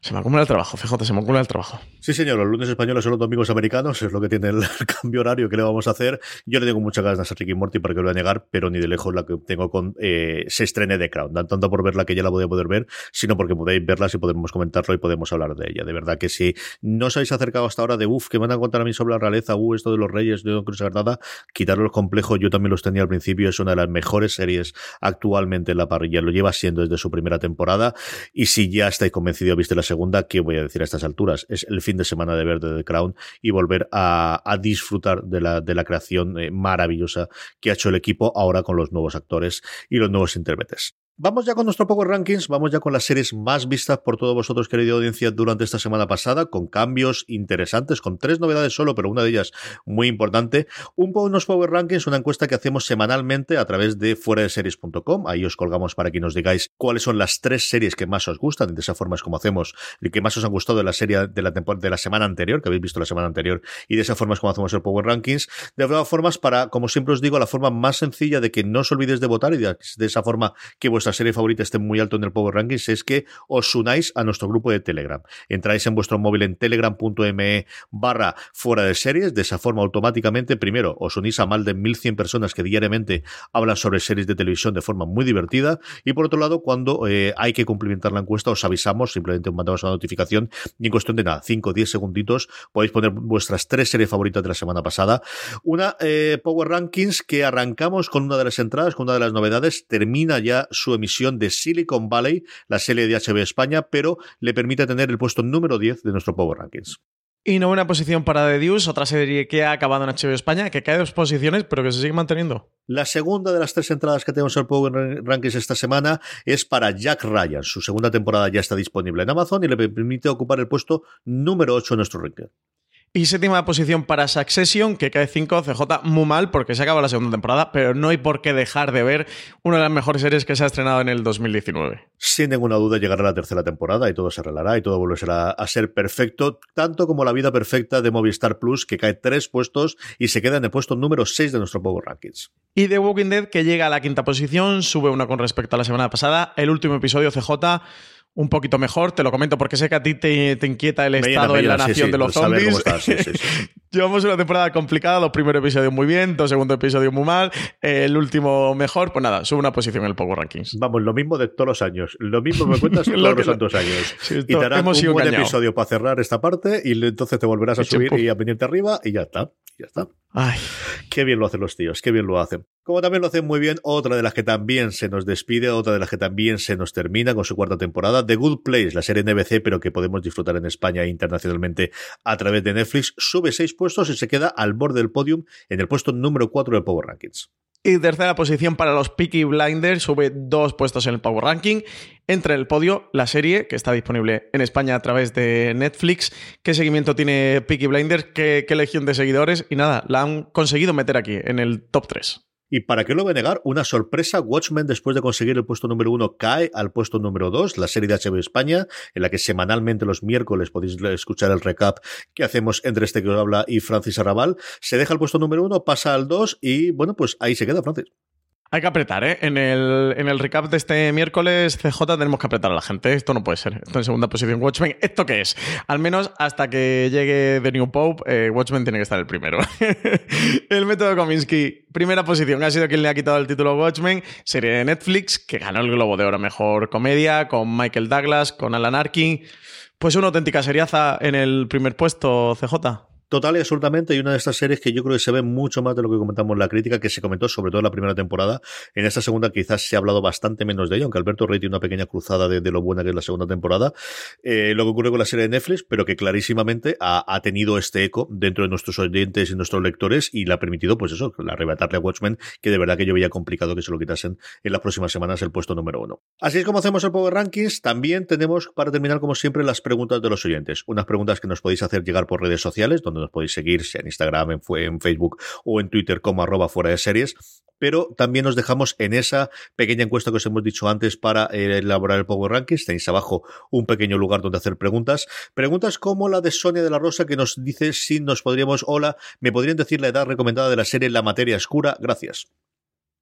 H: Se me acumula el trabajo, fíjate, se me acumula el trabajo.
G: Sí, señor, los lunes españoles son los domingos americanos, es lo que tiene el cambio horario que le vamos a hacer. Yo le tengo muchas ganas a Ricky Morty para que lo voy a negar, pero ni de lejos la que tengo con eh, se estrene de Crown. Tanto por verla que ya la voy a poder ver, sino porque podéis verla y podemos comentarlo y podemos hablar de ella. De verdad que si no os habéis acercado hasta ahora de uff, que me van a contar a mí sobre la realeza, uh, esto de los reyes, no quiero saber nada, quitarlo los complejos, yo también los tenía al principio, es una de las mejores series actualmente en la parrilla, lo lleva siendo desde su primera temporada, y si ya estáis convencidos, viste la segunda, ¿qué voy a decir a estas alturas? Es el fin de semana de ver de Crown y volver a, a disfrutar de la, de la creación eh, maravillosa que ha hecho el equipo ahora con los nuevos actores y los nuevos intérpretes. Vamos ya con nuestro Power Rankings, vamos ya con las series más vistas por todos vosotros, querida audiencia, durante esta semana pasada, con cambios interesantes, con tres novedades solo, pero una de ellas muy importante. Un unos Power Rankings, una encuesta que hacemos semanalmente a través de fuera de series.com. Ahí os colgamos para que nos digáis cuáles son las tres series que más os gustan, de esa forma es como hacemos, y que más os han gustado de la serie de la de la semana anterior, que habéis visto la semana anterior, y de esa forma es como hacemos el Power Rankings. De todas formas, para, como siempre os digo, la forma más sencilla de que no os olvidéis de votar y de, de esa forma que vuestra serie favorita esté muy alto en el Power Rankings es que os unáis a nuestro grupo de Telegram. Entráis en vuestro móvil en telegram.me barra fuera de series. De esa forma, automáticamente, primero, os unís a más de 1100 personas que diariamente hablan sobre series de televisión de forma muy divertida. Y por otro lado, cuando eh, hay que cumplimentar la encuesta, os avisamos, simplemente os mandamos una notificación y en cuestión de nada, 5 o 10 segunditos, podéis poner vuestras tres series favoritas de la semana pasada. Una eh, Power Rankings que arrancamos con una de las entradas, con una de las novedades, termina ya su emisión de Silicon Valley, la serie de HBO España, pero le permite tener el puesto número 10 de nuestro Power Rankings.
H: Y novena posición para The Deuce, otra serie que ha acabado en HBO España, que cae dos posiciones, pero que se sigue manteniendo.
G: La segunda de las tres entradas que tenemos en el Power Rankings esta semana es para Jack Ryan. Su segunda temporada ya está disponible en Amazon y le permite ocupar el puesto número 8 en nuestro ranking.
H: Y séptima posición para Succession, que cae 5, CJ muy mal porque se acaba la segunda temporada, pero no hay por qué dejar de ver una de las mejores series que se ha estrenado en el 2019.
G: Sin ninguna duda llegará la tercera temporada y todo se arreglará y todo volverá a ser perfecto, tanto como la vida perfecta de Movistar Plus, que cae tres puestos y se queda en el puesto número 6 de nuestro Power Rankings.
H: Y The Walking Dead, que llega a la quinta posición, sube una con respecto a la semana pasada. El último episodio CJ un poquito mejor. Te lo comento porque sé que a ti te, te inquieta el estado en la
G: sí,
H: nación
G: sí,
H: de los
G: saber
H: zombies.
G: estás, sí.
H: Llevamos una temporada complicada, los primeros episodios muy bien, dos segundos episodios muy mal, el último mejor, pues nada, sube una posición en el Power Rankings.
G: Vamos, lo mismo de todos los años. Lo mismo me cuentas
H: Lo
G: todos
H: que-
G: los santos años. Y te harán un buen episodio para cerrar esta parte y entonces te volverás a subir y a venirte arriba y ya está. Ya está.
H: Ay,
G: Qué bien lo hacen los tíos, qué bien lo hacen. Como también lo hacen muy bien, otra de las que también se nos despide, otra de las que también se nos termina con su cuarta temporada, The Good Place, la serie NBC, pero que podemos disfrutar en España e internacionalmente a través de Netflix, sube seis puestos y se queda al borde del podium en el puesto número 4 del Power Rankings.
H: Y tercera posición para los Peaky Blinders, sube dos puestos en el Power Ranking. Entra en el podio la serie, que está disponible en España a través de Netflix. ¿Qué seguimiento tiene Peaky Blinders? ¿Qué, qué legión de seguidores? Y nada, la han conseguido meter aquí, en el top 3.
G: Y para qué lo voy a negar, una sorpresa, Watchmen después de conseguir el puesto número uno cae al puesto número dos, la serie de HBO España, en la que semanalmente los miércoles podéis escuchar el recap que hacemos entre este que os habla y Francis Arrabal, se deja el puesto número uno, pasa al dos y bueno, pues ahí se queda Francis.
H: Hay que apretar, ¿eh? En el, en el recap de este miércoles, CJ, tenemos que apretar a la gente. Esto no puede ser. Esto en segunda posición, Watchmen. ¿Esto qué es? Al menos hasta que llegue The New Pope, eh, Watchmen tiene que estar el primero. el método Kominsky, primera posición, ha sido quien le ha quitado el título Watchmen. Serie de Netflix, que ganó el Globo de Oro Mejor Comedia, con Michael Douglas, con Alan Arkin. Pues una auténtica seriaza en el primer puesto, CJ.
G: Total y absolutamente, y una de estas series que yo creo que se ve mucho más de lo que comentamos en la crítica, que se comentó sobre todo en la primera temporada. En esta segunda quizás se ha hablado bastante menos de ello, aunque Alberto Rey tiene una pequeña cruzada de, lo buena que es la segunda temporada. Eh, lo que ocurre con la serie de Netflix, pero que clarísimamente ha, ha tenido este eco dentro de nuestros oyentes y nuestros lectores y le ha permitido, pues eso, arrebatarle a Watchmen, que de verdad que yo veía complicado que se lo quitasen en las próximas semanas el puesto número uno. Así es como hacemos el Power Rankings. También tenemos, para terminar, como siempre, las preguntas de los oyentes. Unas preguntas que nos podéis hacer llegar por redes sociales, donde nos podéis seguir, sea en Instagram, en, Facebook o en Twitter como arroba fuera de series pero también nos dejamos en esa pequeña encuesta que os hemos dicho antes para eh, elaborar el Power Rankings. Tenéis abajo un pequeño lugar donde hacer preguntas. Preguntas como la de Sonia de la Rosa que nos dice si nos podríamos, hola, me podrían decir la edad recomendada de la serie La Materia Oscura. Gracias.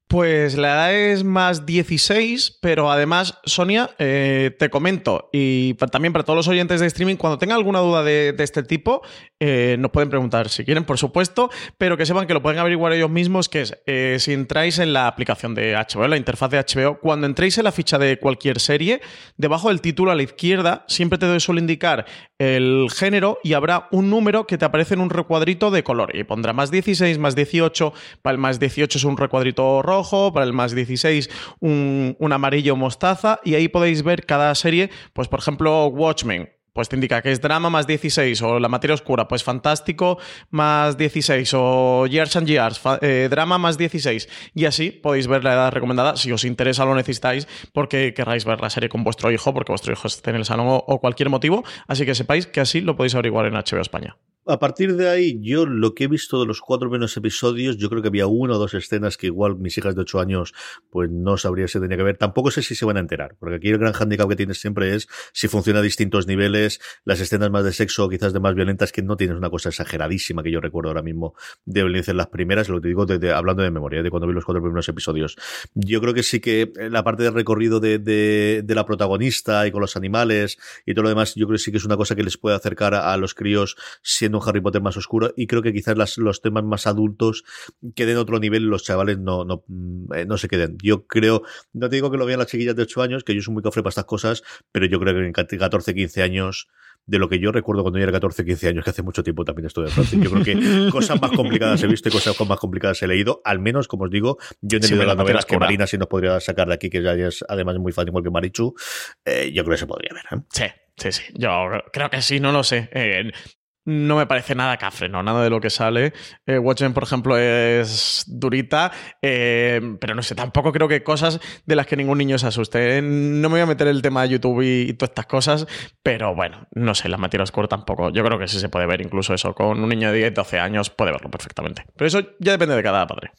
H: Pues la edad es más 16, pero además, Sonia, eh, te comento, y también para todos los oyentes de streaming, cuando tengan alguna duda de, de este tipo, eh, nos pueden preguntar si quieren, por supuesto, pero que sepan que lo pueden averiguar ellos mismos, que es, eh, si entráis en la aplicación de HBO, en la interfaz de HBO, cuando entréis en la ficha de cualquier serie, debajo del título a la izquierda, siempre te suele indicar el género y habrá un número que te aparece en un recuadrito de color, y pondrá más 16, más 18, para el más 18 es un recuadrito rojo, para el más 16 un, un amarillo mostaza y ahí podéis ver cada serie, pues por ejemplo Watchmen, pues te indica que es drama más 16 o la materia oscura, pues fantástico más 16 o Years and Years, eh, drama más 16 y así podéis ver la edad recomendada si os interesa lo necesitáis porque querráis ver la serie con vuestro hijo, porque vuestro hijo esté en el salón o, o cualquier motivo, así que sepáis que así lo podéis averiguar en HBO España.
G: A partir de ahí, yo lo que he visto de los cuatro primeros episodios, yo creo que había una o dos escenas que igual mis hijas de ocho años, pues no sabría si tenía que ver. Tampoco sé si se van a enterar, porque aquí el gran handicap que tienes siempre es si funciona a distintos niveles, las escenas más de sexo quizás de más violentas, que no tienes una cosa exageradísima que yo recuerdo ahora mismo de violencia en las primeras, lo que te digo de- hablando de memoria, de cuando vi los cuatro primeros episodios. Yo creo que sí que la parte del recorrido de, de, de la protagonista y con los animales y todo lo demás, yo creo que sí que es una cosa que les puede acercar a, a los críos siendo un Harry Potter más oscuro y creo que quizás las- los temas más adultos queden a otro nivel y los chavales no, no, mm, eh, no se queden. Yo creo, no te digo que lo vean las chiquillas de 8 años, que yo soy muy cofre para estas cosas, pero yo creo que en 14, 15 años de lo que yo recuerdo cuando yo era 14, 15 años, que hace mucho tiempo también estuve en Francia. Yo creo que cosas más complicadas he visto y cosas más complicadas he leído. Al menos, como os digo, yo en el
H: Sí,
G: las novelas que Marina sí nos podría sacar de aquí, que ya es además muy fácil igual que Marichu, eh, yo creo que se podría ver. ¿eh?
H: Sí, sí, sí. Yo creo que sí, no lo sé. Eh, no me parece nada cafre, no, nada de lo que sale. Eh, Watchmen, por ejemplo, es durita, eh, pero no sé, tampoco creo que cosas de las que ningún niño se asuste. Eh, No me voy a meter el tema de YouTube y, y todas estas cosas, pero bueno, no sé, la materia oscura tampoco. Yo creo que sí se puede ver incluso eso. Con un niño de 10, 12 años puede verlo perfectamente. Pero eso ya depende de cada padre.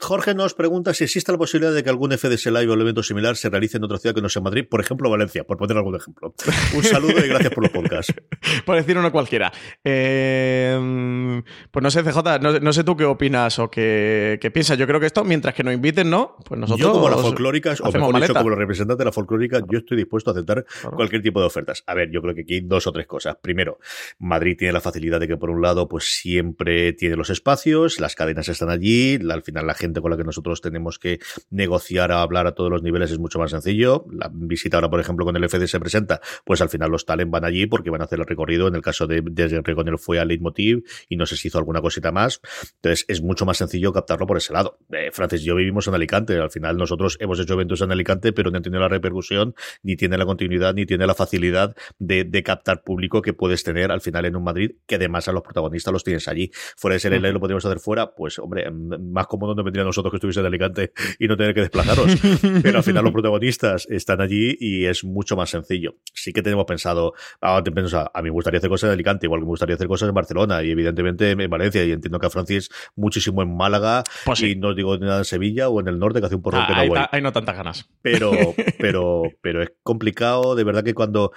G: Jorge nos pregunta si existe la posibilidad de que algún FDS Live o evento similar se realice en otra ciudad que no sea Madrid, por ejemplo Valencia, por poner algún ejemplo. Un saludo y gracias por los podcasts.
H: por decir uno cualquiera. Eh, Eh, pues no sé, CJ, no, no sé tú qué opinas o qué, qué piensas. Yo creo que esto, mientras que nos inviten, ¿no? Pues nosotros.
G: Yo, como la folclórica, o mejor dicho, como los representantes de la folclórica, yo estoy dispuesto a aceptar cualquier tipo de ofertas. A ver, yo creo que aquí hay dos o tres cosas. Primero, Madrid tiene la facilidad de que, por un lado, pues siempre tiene los espacios, las cadenas están allí, al final la gente con la que nosotros tenemos que negociar, a hablar a todos los niveles es mucho más sencillo. La visita ahora, por ejemplo, con el FD se presenta, pues al final los talent van allí porque van a hacer el recorrido. En el caso de, de Reconel fue a Leitmotiv y no sé si hizo alguna cosita más. Entonces es mucho más sencillo captarlo por ese lado. Eh, Francis y yo vivimos en Alicante. Al final nosotros hemos hecho eventos en Alicante, pero no han tenido la repercusión, ni tiene la continuidad, ni tiene la facilidad de, de captar público que puedes tener al final en un Madrid, que además a los protagonistas los tienes allí. Fuera de ser el lo podríamos hacer fuera, pues hombre, más cómodo nos vendría a nosotros que estuviese en Alicante y no tener que desplazaros. pero al final los protagonistas están allí y es mucho más sencillo. Sí que tenemos pensado, ah, te pienso, a mí me gustaría hacer cosas en Alicante, igual que me gustaría hacer cosas en Barcelona y evidentemente en Valencia y entiendo que a Francis muchísimo en Málaga
H: Pues sí.
G: y no digo nada en Sevilla o en el norte que hace un porrón
H: Ah,
G: que no
H: hay,
G: voy.
H: hay no tantas ganas.
G: Pero, pero, pero es complicado, de verdad que cuando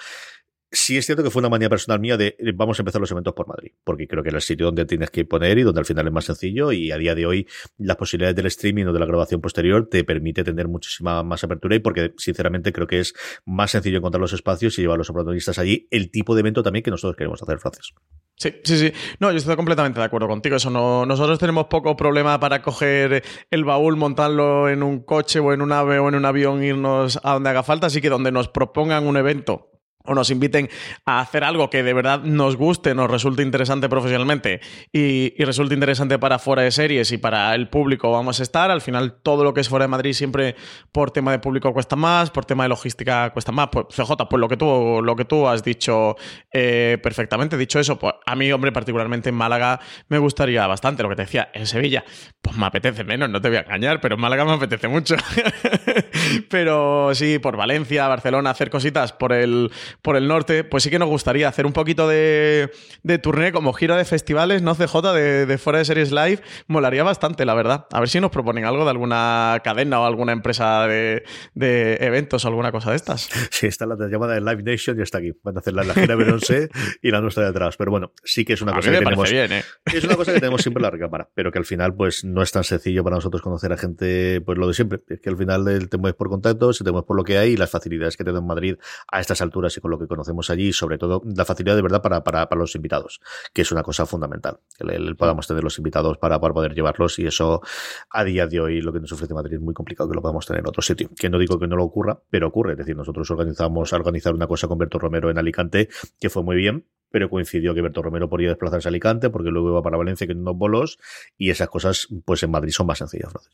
G: Sí es cierto que fue una manía personal mía de eh, vamos a empezar los eventos por Madrid, porque creo que es el sitio donde tienes que poner y donde al final es más sencillo y a día de hoy las posibilidades del streaming o de la grabación posterior te permite tener muchísima más apertura y porque sinceramente creo que es más sencillo encontrar los espacios y llevar a los protagonistas allí, el tipo de evento también que nosotros queremos hacer, Francis.
H: Sí, sí, sí. No, yo estoy completamente de acuerdo contigo. Eso no, nosotros tenemos poco problema para coger el baúl, montarlo en un coche o en un ave o en un avión, irnos a donde haga falta. Así que donde nos propongan un evento o nos inviten a hacer algo que de verdad nos guste, nos resulte interesante profesionalmente y, y resulte interesante para fuera de series y para el público vamos a estar. Al final, todo lo que es fuera de Madrid siempre por tema de público cuesta más, por tema de logística cuesta más. Pues, CJ, pues lo que tú, lo que tú has dicho eh, perfectamente. Dicho eso, pues a mí, hombre, particularmente en Málaga me gustaría bastante. Lo que te decía, en Sevilla, pues me apetece menos, no te voy a engañar, pero en Málaga me apetece mucho. pero sí, por Valencia, Barcelona, hacer cositas por el por el norte, pues sí que nos gustaría hacer un poquito de, de turné como gira de festivales, no CJ, de, de fuera de series live. Molaría bastante, la verdad. A ver si nos proponen algo de alguna cadena o alguna empresa de, de eventos o alguna cosa de estas.
G: Sí, está la llamada de Live Nation y está aquí. Van a hacer la, la gira Beyoncé y la nuestra detrás. Pero bueno, sí que es una
H: A
G: cosa
H: mí
G: que tenemos.
H: bien, ¿eh?
G: Es una cosa que tenemos siempre en la recámara, pero que al final, pues, no es tan sencillo para nosotros conocer a gente, pues lo de siempre. Es que al final el te mueves por contactos, te mueves por lo que hay y las facilidades que te dan Madrid a estas alturas y con lo que conocemos allí, y sobre todo la facilidad de verdad para, para, para los invitados, que es una cosa fundamental. Que el, el podamos tener los invitados para, para poder llevarlos y eso a día de hoy lo que nos ofrece Madrid es muy complicado que lo podamos tener en otro sitio. Que no digo que no lo ocurra, pero ocurre. Es decir, nosotros organizamos a organizar una cosa con Berto Romero en Alicante que fue muy bien, pero coincidió que Berto Romero podía desplazarse a Alicante porque luego iba para Valencia que unos bolos y esas cosas pues en Madrid son más sencillas, Francis.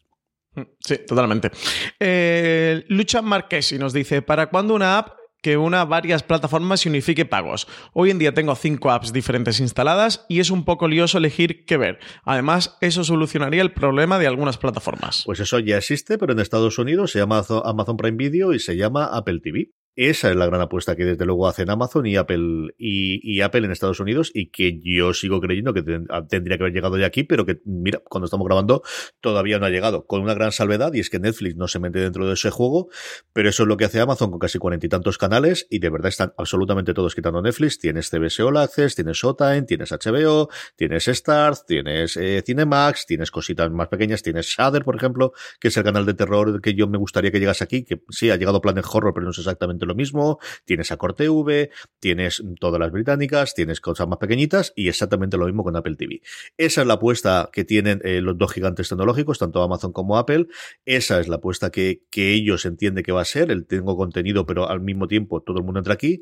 H: Sí, totalmente. Eh, Lucha Marquesi nos dice, ¿para cuándo una app que una varias plataformas y unifique pagos? Hoy en día tengo cinco apps diferentes instaladas y es un poco lioso elegir qué ver. Además, eso solucionaría el problema de algunas plataformas.
G: Pues eso ya existe, pero en Estados Unidos se llama Amazon Prime Video y se llama Apple TV. Esa es la gran apuesta que desde luego hacen Amazon y Apple y, Apple en Estados Unidos y que yo sigo creyendo que ten, tendría que haber llegado ya aquí, pero que mira, cuando estamos grabando todavía no ha llegado. Con una gran salvedad y es que Netflix no se mete dentro de ese juego, pero eso es lo que hace Amazon con casi cuarenta y tantos canales y de verdad están absolutamente todos quitando Netflix. Tienes CBS All Access, tienes Showtime, tienes HBO, tienes Stars, tienes eh, Cinemax, tienes cositas más pequeñas, tienes Shudder, por ejemplo, que es el canal de terror que yo me gustaría que llegase aquí, que sí ha llegado Planet Horror, pero no es exactamente lo mismo, tienes a Corte V, tienes todas las británicas, tienes cosas más pequeñitas y exactamente lo mismo con Apple TV. Esa es la apuesta que tienen eh, los dos gigantes tecnológicos, tanto Amazon como Apple. Esa es la apuesta que, que ellos entienden que va a ser, el tengo contenido, pero al mismo tiempo todo el mundo entra aquí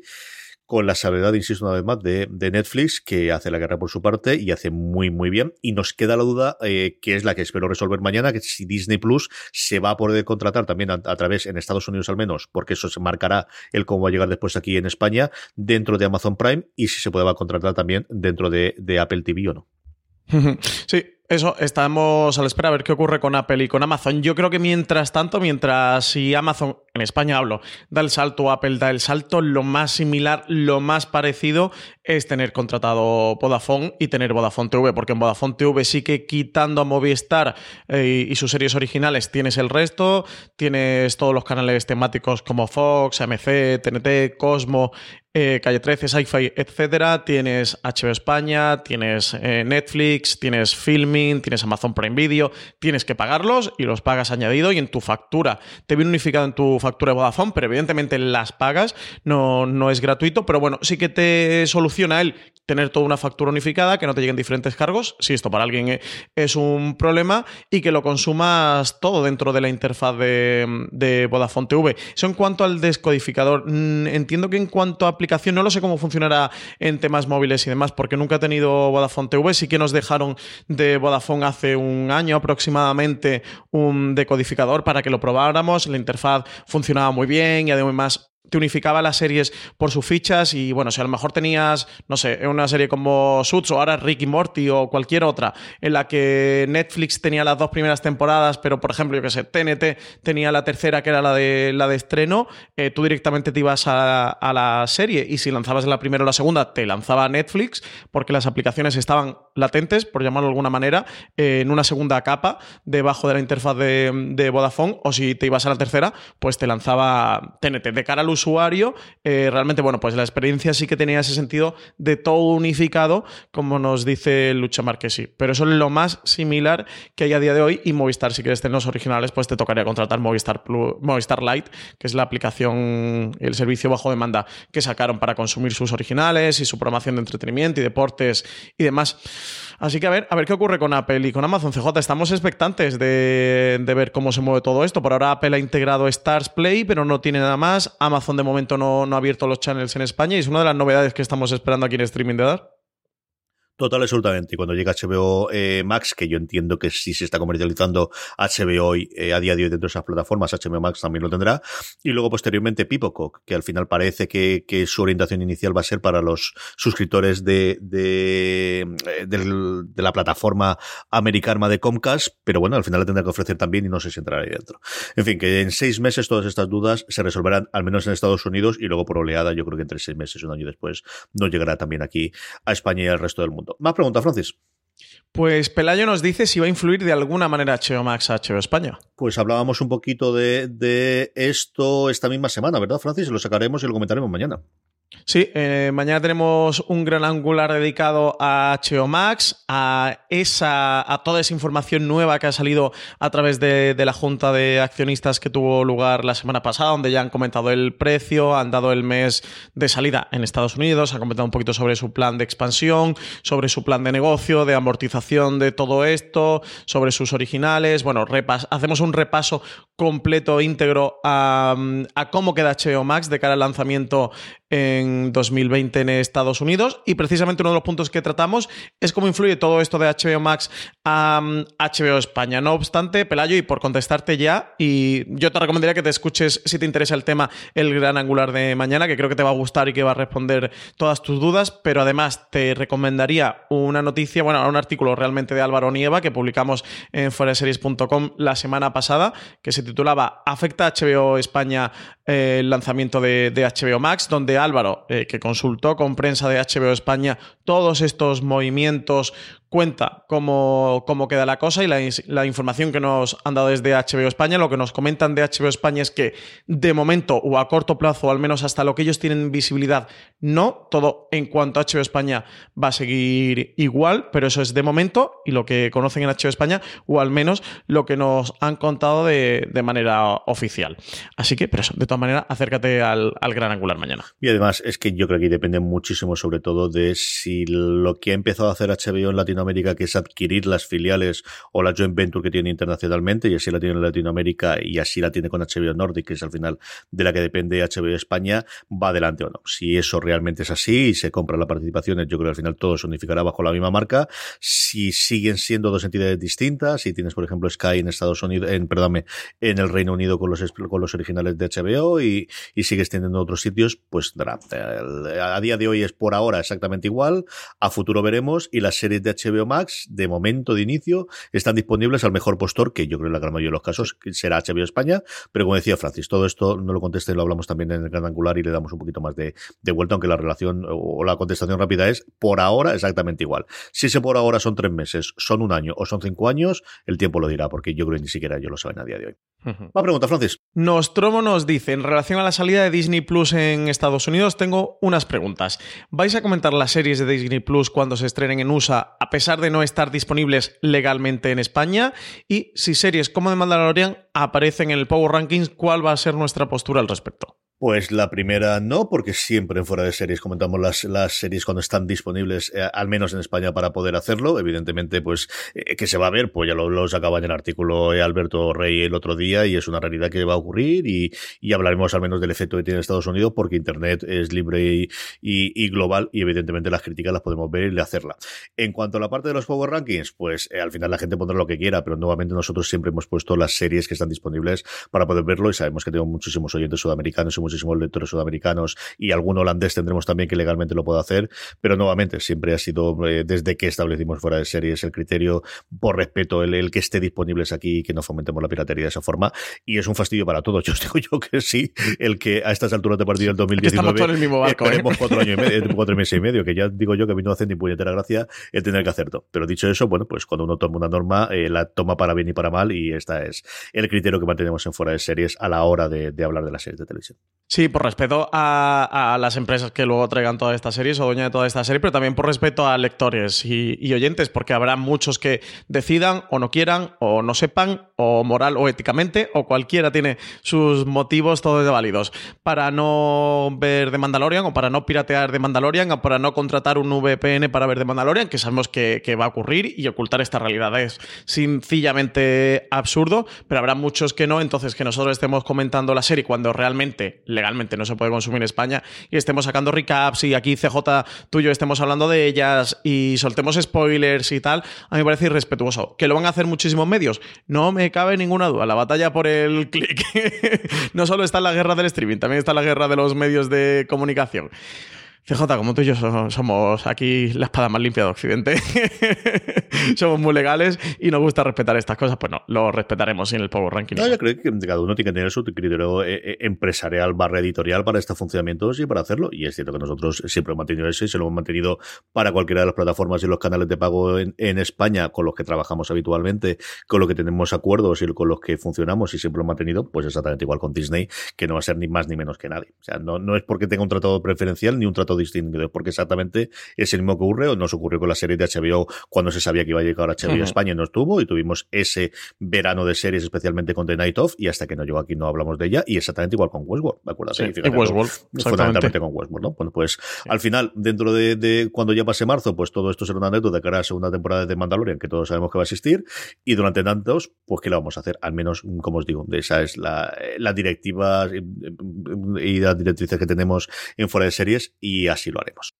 G: con la sabiduría, insisto una vez más, de, de, Netflix, que hace la guerra por su parte y hace muy, muy bien. Y nos queda la duda, eh, que es la que espero resolver mañana, que si Disney Plus se va a poder contratar también a, a, través, en Estados Unidos al menos, porque eso se marcará el cómo va a llegar después aquí en España, dentro de Amazon Prime, y si se puede contratar también dentro de, de Apple TV o no.
H: Sí, eso, estamos a la espera a ver qué ocurre con Apple y con Amazon. Yo creo que mientras tanto, mientras si Amazon en España hablo, da el salto, Apple da el salto, lo más similar, lo más parecido es tener contratado Vodafone y tener Vodafone TV, porque en Vodafone TV sí que quitando a Movistar eh, y sus series originales tienes el resto, tienes todos los canales temáticos como Fox, AMC, TNT, Cosmo, eh, Calle 13, Sci-Fi, etcétera. Tienes HBO España, tienes eh, Netflix, tienes Filming, tienes Amazon Prime Video. Tienes que pagarlos y los pagas añadido y en tu factura. Te viene unificado en tu factura de Vodafone, pero evidentemente las pagas, no, no es gratuito, pero bueno, sí que te soluciona el tener toda una factura unificada, que no te lleguen diferentes cargos, si esto para alguien eh, es un problema, y que lo consumas todo dentro de la interfaz de, de Vodafone TV. Eso en cuanto al descodificador. Mm, entiendo que en cuanto a no lo sé cómo funcionará en temas móviles y demás, porque nunca he tenido Vodafone TV, sí que nos dejaron de Vodafone hace un año aproximadamente un decodificador para que lo probáramos, la interfaz funcionaba muy bien y además te unificaba las series por sus fichas y bueno, si a lo mejor tenías, no sé, una serie como Suits o ahora Ricky Morty o cualquier otra en la que Netflix tenía las dos primeras temporadas, pero por ejemplo, yo que sé, TNT tenía la tercera que era la de, la de estreno, eh, tú directamente te ibas a, a, la serie y si lanzabas la primera o la segunda te lanzaba Netflix porque las aplicaciones estaban latentes, por llamarlo de alguna manera, en una segunda capa debajo de la interfaz de, de, Vodafone o si te ibas a la tercera, pues te lanzaba TNT. De cara al usuario, eh, realmente, bueno, pues la experiencia sí que tenía ese sentido de todo unificado, como nos dice Lucha Marquesi. Pero eso es lo más similar que hay a día de hoy y Movistar, si quieres tener los originales, pues te tocaría contratar Movistar, Plus, Movistar Lite, que es la aplicación, el servicio bajo demanda que sacaron para consumir sus originales y su programación de entretenimiento y deportes y demás. Así que a ver, a ver qué ocurre con Apple y con Amazon CJ. Estamos expectantes de, ver cómo se mueve todo esto. Por ahora Apple ha integrado Stars Play, pero no tiene nada más. Amazon de momento no, no ha abierto los channels en España y es una de las novedades que estamos esperando aquí en streaming de dar.
G: Total, absolutamente. Y cuando llega HBO eh, Max, que yo entiendo que sí se está comercializando HBO hoy, eh, a día de hoy dentro de esas plataformas, HBO Max también lo tendrá. Y luego posteriormente Pipocock, que al final parece que, que su orientación inicial va a ser para los suscriptores de, de, de, de la plataforma americana de Comcast, pero bueno, al final la tendrá que ofrecer también y no sé si entrará ahí dentro. En fin, que en seis meses todas estas dudas se resolverán, al menos en Estados Unidos, y luego por oleada, yo creo que entre seis meses, un año después, no llegará también aquí a España y al resto del mundo. Más preguntas, Francis.
H: Pues Pelayo nos dice si va a influir de alguna manera HBO Max a HBO España.
G: Pues hablábamos un poquito de, de esto esta misma semana, ¿verdad, Francis? Lo sacaremos y lo comentaremos mañana.
H: Sí, eh, mañana tenemos un gran angular dedicado a HBO Max, a, esa, a toda esa información nueva que ha salido a través de, la junta de accionistas que tuvo lugar la semana pasada, donde ya han comentado el precio, han dado el mes de salida en Estados Unidos, han comentado un poquito sobre su plan de expansión, sobre su plan de negocio, de amortización de todo esto, sobre sus originales. Bueno, repas, hacemos un repaso completo, íntegro a, a cómo queda HBO Max de cara al lanzamiento en 2020 en Estados Unidos y precisamente uno de los puntos que tratamos es cómo influye todo esto de HBO Max a HBO España. No obstante, Pelayo, y por contestarte ya, y yo te recomendaría que te escuches, si te interesa el tema, el gran angular de mañana, que creo que te va a gustar y que va a responder todas tus dudas, pero además te recomendaría una noticia, bueno, un artículo realmente de Álvaro Nieva que publicamos en foreseries.com la semana pasada, que se titulaba ¿Afecta a HBO España eh, el lanzamiento de, de HBO Max? donde Álvaro, eh, que consultó con prensa de HBO España todos estos movimientos cuenta cómo, cómo queda la cosa y la, información que nos han dado desde HBO España. Lo que nos comentan de HBO España es que de momento o a corto plazo, o al menos hasta lo que ellos tienen visibilidad, no. Todo en cuanto a HBO España va a seguir igual, pero eso es de momento y lo que conocen en HBO España, o al menos lo que nos han contado de, de manera oficial. Así que, pero eso, de todas maneras, acércate al, al gran angular mañana.
G: Y además es que yo creo que depende muchísimo sobre todo de si lo que ha empezado a hacer HBO en Latinoamérica Latinoamérica, que es adquirir las filiales o la joint venture que tiene internacionalmente, y así la tiene en Latinoamérica y así la tiene con HBO Nordic, que es al final de la que depende HBO España, va adelante o no. Si eso realmente es así y se compra la participación, yo creo que al final todo se unificará bajo la misma marca. Si siguen siendo dos entidades distintas, si tienes, por ejemplo, Sky en Estados Unidos, en, perdóname, en el Reino Unido con los, con los originales de HBO y, y sigues teniendo otros sitios, pues dará. A día de hoy es por ahora exactamente igual, a futuro veremos y las series de HBO HBO Max, de momento de inicio, están disponibles al mejor postor, que yo creo en la gran mayoría de los casos será HBO España, pero como decía Francis, todo esto no lo conteste, lo hablamos también en el gran angular y le damos un poquito más de, de vuelta, aunque la relación o la contestación rápida es por ahora exactamente igual. Si ese por ahora son tres meses, son un año o son cinco años, el tiempo lo dirá, porque yo creo que ni siquiera yo lo saben a día de hoy. Va pregunta, Francis.
H: Nostromo nos dice, en relación a la salida de Disney Plus en Estados Unidos, tengo unas preguntas. ¿Vais a comentar las series de Disney Plus cuando se estrenen en USA, a pesar de no estar disponibles legalmente en España? Y si series como The Mandalorian aparecen en el Power Rankings, ¿cuál va a ser nuestra postura al respecto?
G: Pues la primera no, porque siempre en fuera de series comentamos las, las series cuando están disponibles, eh, al menos en España, para poder hacerlo. Evidentemente, pues eh, que se va a ver, pues ya lo, lo sacaba en el artículo eh, Alberto Rey el otro día y es una realidad que va a ocurrir y, y hablaremos al menos del efecto que tiene en Estados Unidos porque Internet es libre y, y, y global y evidentemente las críticas las podemos ver y hacerla. En cuanto a la parte de los Power Rankings, pues al final la gente pondrá lo que quiera, pero nuevamente nosotros siempre hemos puesto las series que están disponibles para poder verlo y sabemos que tengo muchísimos oyentes sudamericanos y muchísimos lectores sudamericanos y algún holandés tendremos también que legalmente lo pueda hacer, pero nuevamente siempre ha sido eh, desde que establecimos fuera de series el criterio por respeto el, el que esté disponibles aquí y que no fomentemos la piratería de esa forma y es un fastidio para todos. Yo os digo yo que sí, el que a estas alturas de partido del 2019
H: Estamos todos en el mismo barco,
G: esperemos
H: ¿eh?
G: cuatro años y medio, cuatro meses y medio, que ya digo yo que a mí no hace ni puñetera gracia el tener que hacerlo. Pero dicho eso, bueno, pues cuando uno toma una norma, eh, la toma para bien y para mal y esta es el criterio que mantenemos en fuera de series a la hora de, de hablar de las series de televisión.
H: Sí, por respeto a, las empresas que luego traigan todas estas series o dueña de toda esta serie, pero también por respeto a lectores y, oyentes, porque habrá muchos que decidan o no quieran o no sepan, o moral o éticamente, o cualquiera tiene sus motivos todos válidos, para no ver de Mandalorian o para no piratear de Mandalorian o para no contratar un VPN para ver de Mandalorian, que sabemos que, que va a ocurrir y ocultar esta realidad es sencillamente absurdo, pero habrá muchos que no, entonces que nosotros estemos comentando la serie cuando realmente legalmente no se puede consumir en España y estemos sacando recaps y aquí CJ tuyo estemos hablando de ellas y soltemos spoilers y tal, a mí me parece irrespetuoso. ¿Que lo van a hacer muchísimos medios? No me cabe ninguna duda. La batalla por el clic no solo está en la guerra del streaming, también está en la guerra de los medios de comunicación. CJ, como tú y yo somos aquí la espada más limpia de Occidente, somos muy legales y nos gusta respetar estas cosas, pues no, lo respetaremos sin el Power Ranking.
G: No, yo creo que cada uno tiene que tener su criterio empresarial barra editorial para estos funcionamientos y para hacerlo. Y es cierto que nosotros siempre hemos mantenido eso y se lo hemos mantenido para cualquiera de las plataformas y los canales de pago en, en España con los que trabajamos habitualmente, con los que tenemos acuerdos y con los que funcionamos y siempre lo hemos mantenido, pues exactamente igual con Disney, que no va a ser ni más ni menos que nadie. O sea, no, no es porque tenga un tratado preferencial ni un trato distinto, porque exactamente es el mismo que ocurre o nos ocurrió con la serie de HBO cuando se sabía que iba a llegar a HBO uh -huh. España y no estuvo y tuvimos ese verano de series especialmente con The Night Of y hasta que no llegó aquí no hablamos de ella y exactamente igual con Westworld, ¿me acuerdas?
H: Sí, Westworld,
G: fundamentalmente con Westworld, ¿no? Bueno, pues sí. al final, dentro de, de, cuando ya pase marzo, pues todo esto será una anécdota de cara a la segunda temporada de Mandalorian, que todos sabemos que va a existir y durante tantos, pues ¿qué le vamos a hacer? Al menos, como os digo, esa es la, la directiva y las directrices que tenemos en fuera de series y así lo haremos.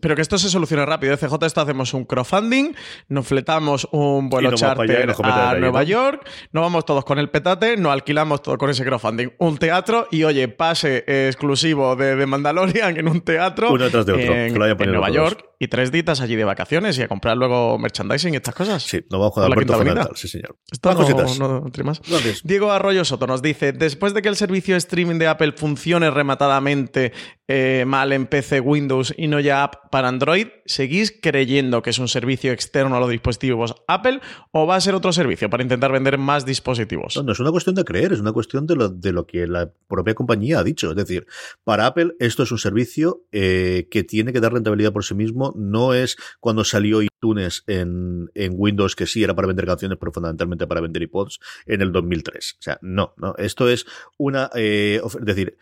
H: Pero que esto se solucione rápido. CJ, esto hacemos un crowdfunding, nos fletamos un vuelo charter a Nueva York, nos vamos todos con el petate, nos alquilamos todo con ese crowdfunding. Un teatro y, oye, pase exclusivo de, de Mandalorian en un teatro
G: Uno detrás de otro,
H: en,
G: que lo
H: en Nueva York y tres ditas allí de vacaciones y a comprar luego merchandising y estas cosas.
G: Sí, nos vamos a Alberto fundamental, sí señor.
H: Esto no, no, no más. Gracias. Diego Arroyo Soto nos dice, después de que el servicio de streaming de Apple funcione rematadamente eh, mal en PC, Windows y no ya app para Android, ¿seguís creyendo que es un servicio externo a los dispositivos Apple o va a ser otro servicio para intentar vender más dispositivos?
G: No, no es una cuestión de creer, es una cuestión de lo, de lo que la propia compañía ha dicho. Es decir, para Apple esto es un servicio eh, que tiene que dar rentabilidad por sí mismo. No es cuando salió iTunes en, en Windows, que sí era para vender canciones, pero fundamentalmente para vender iPods en el 2003. O sea, no, no. Esto es una. Eh, es decir,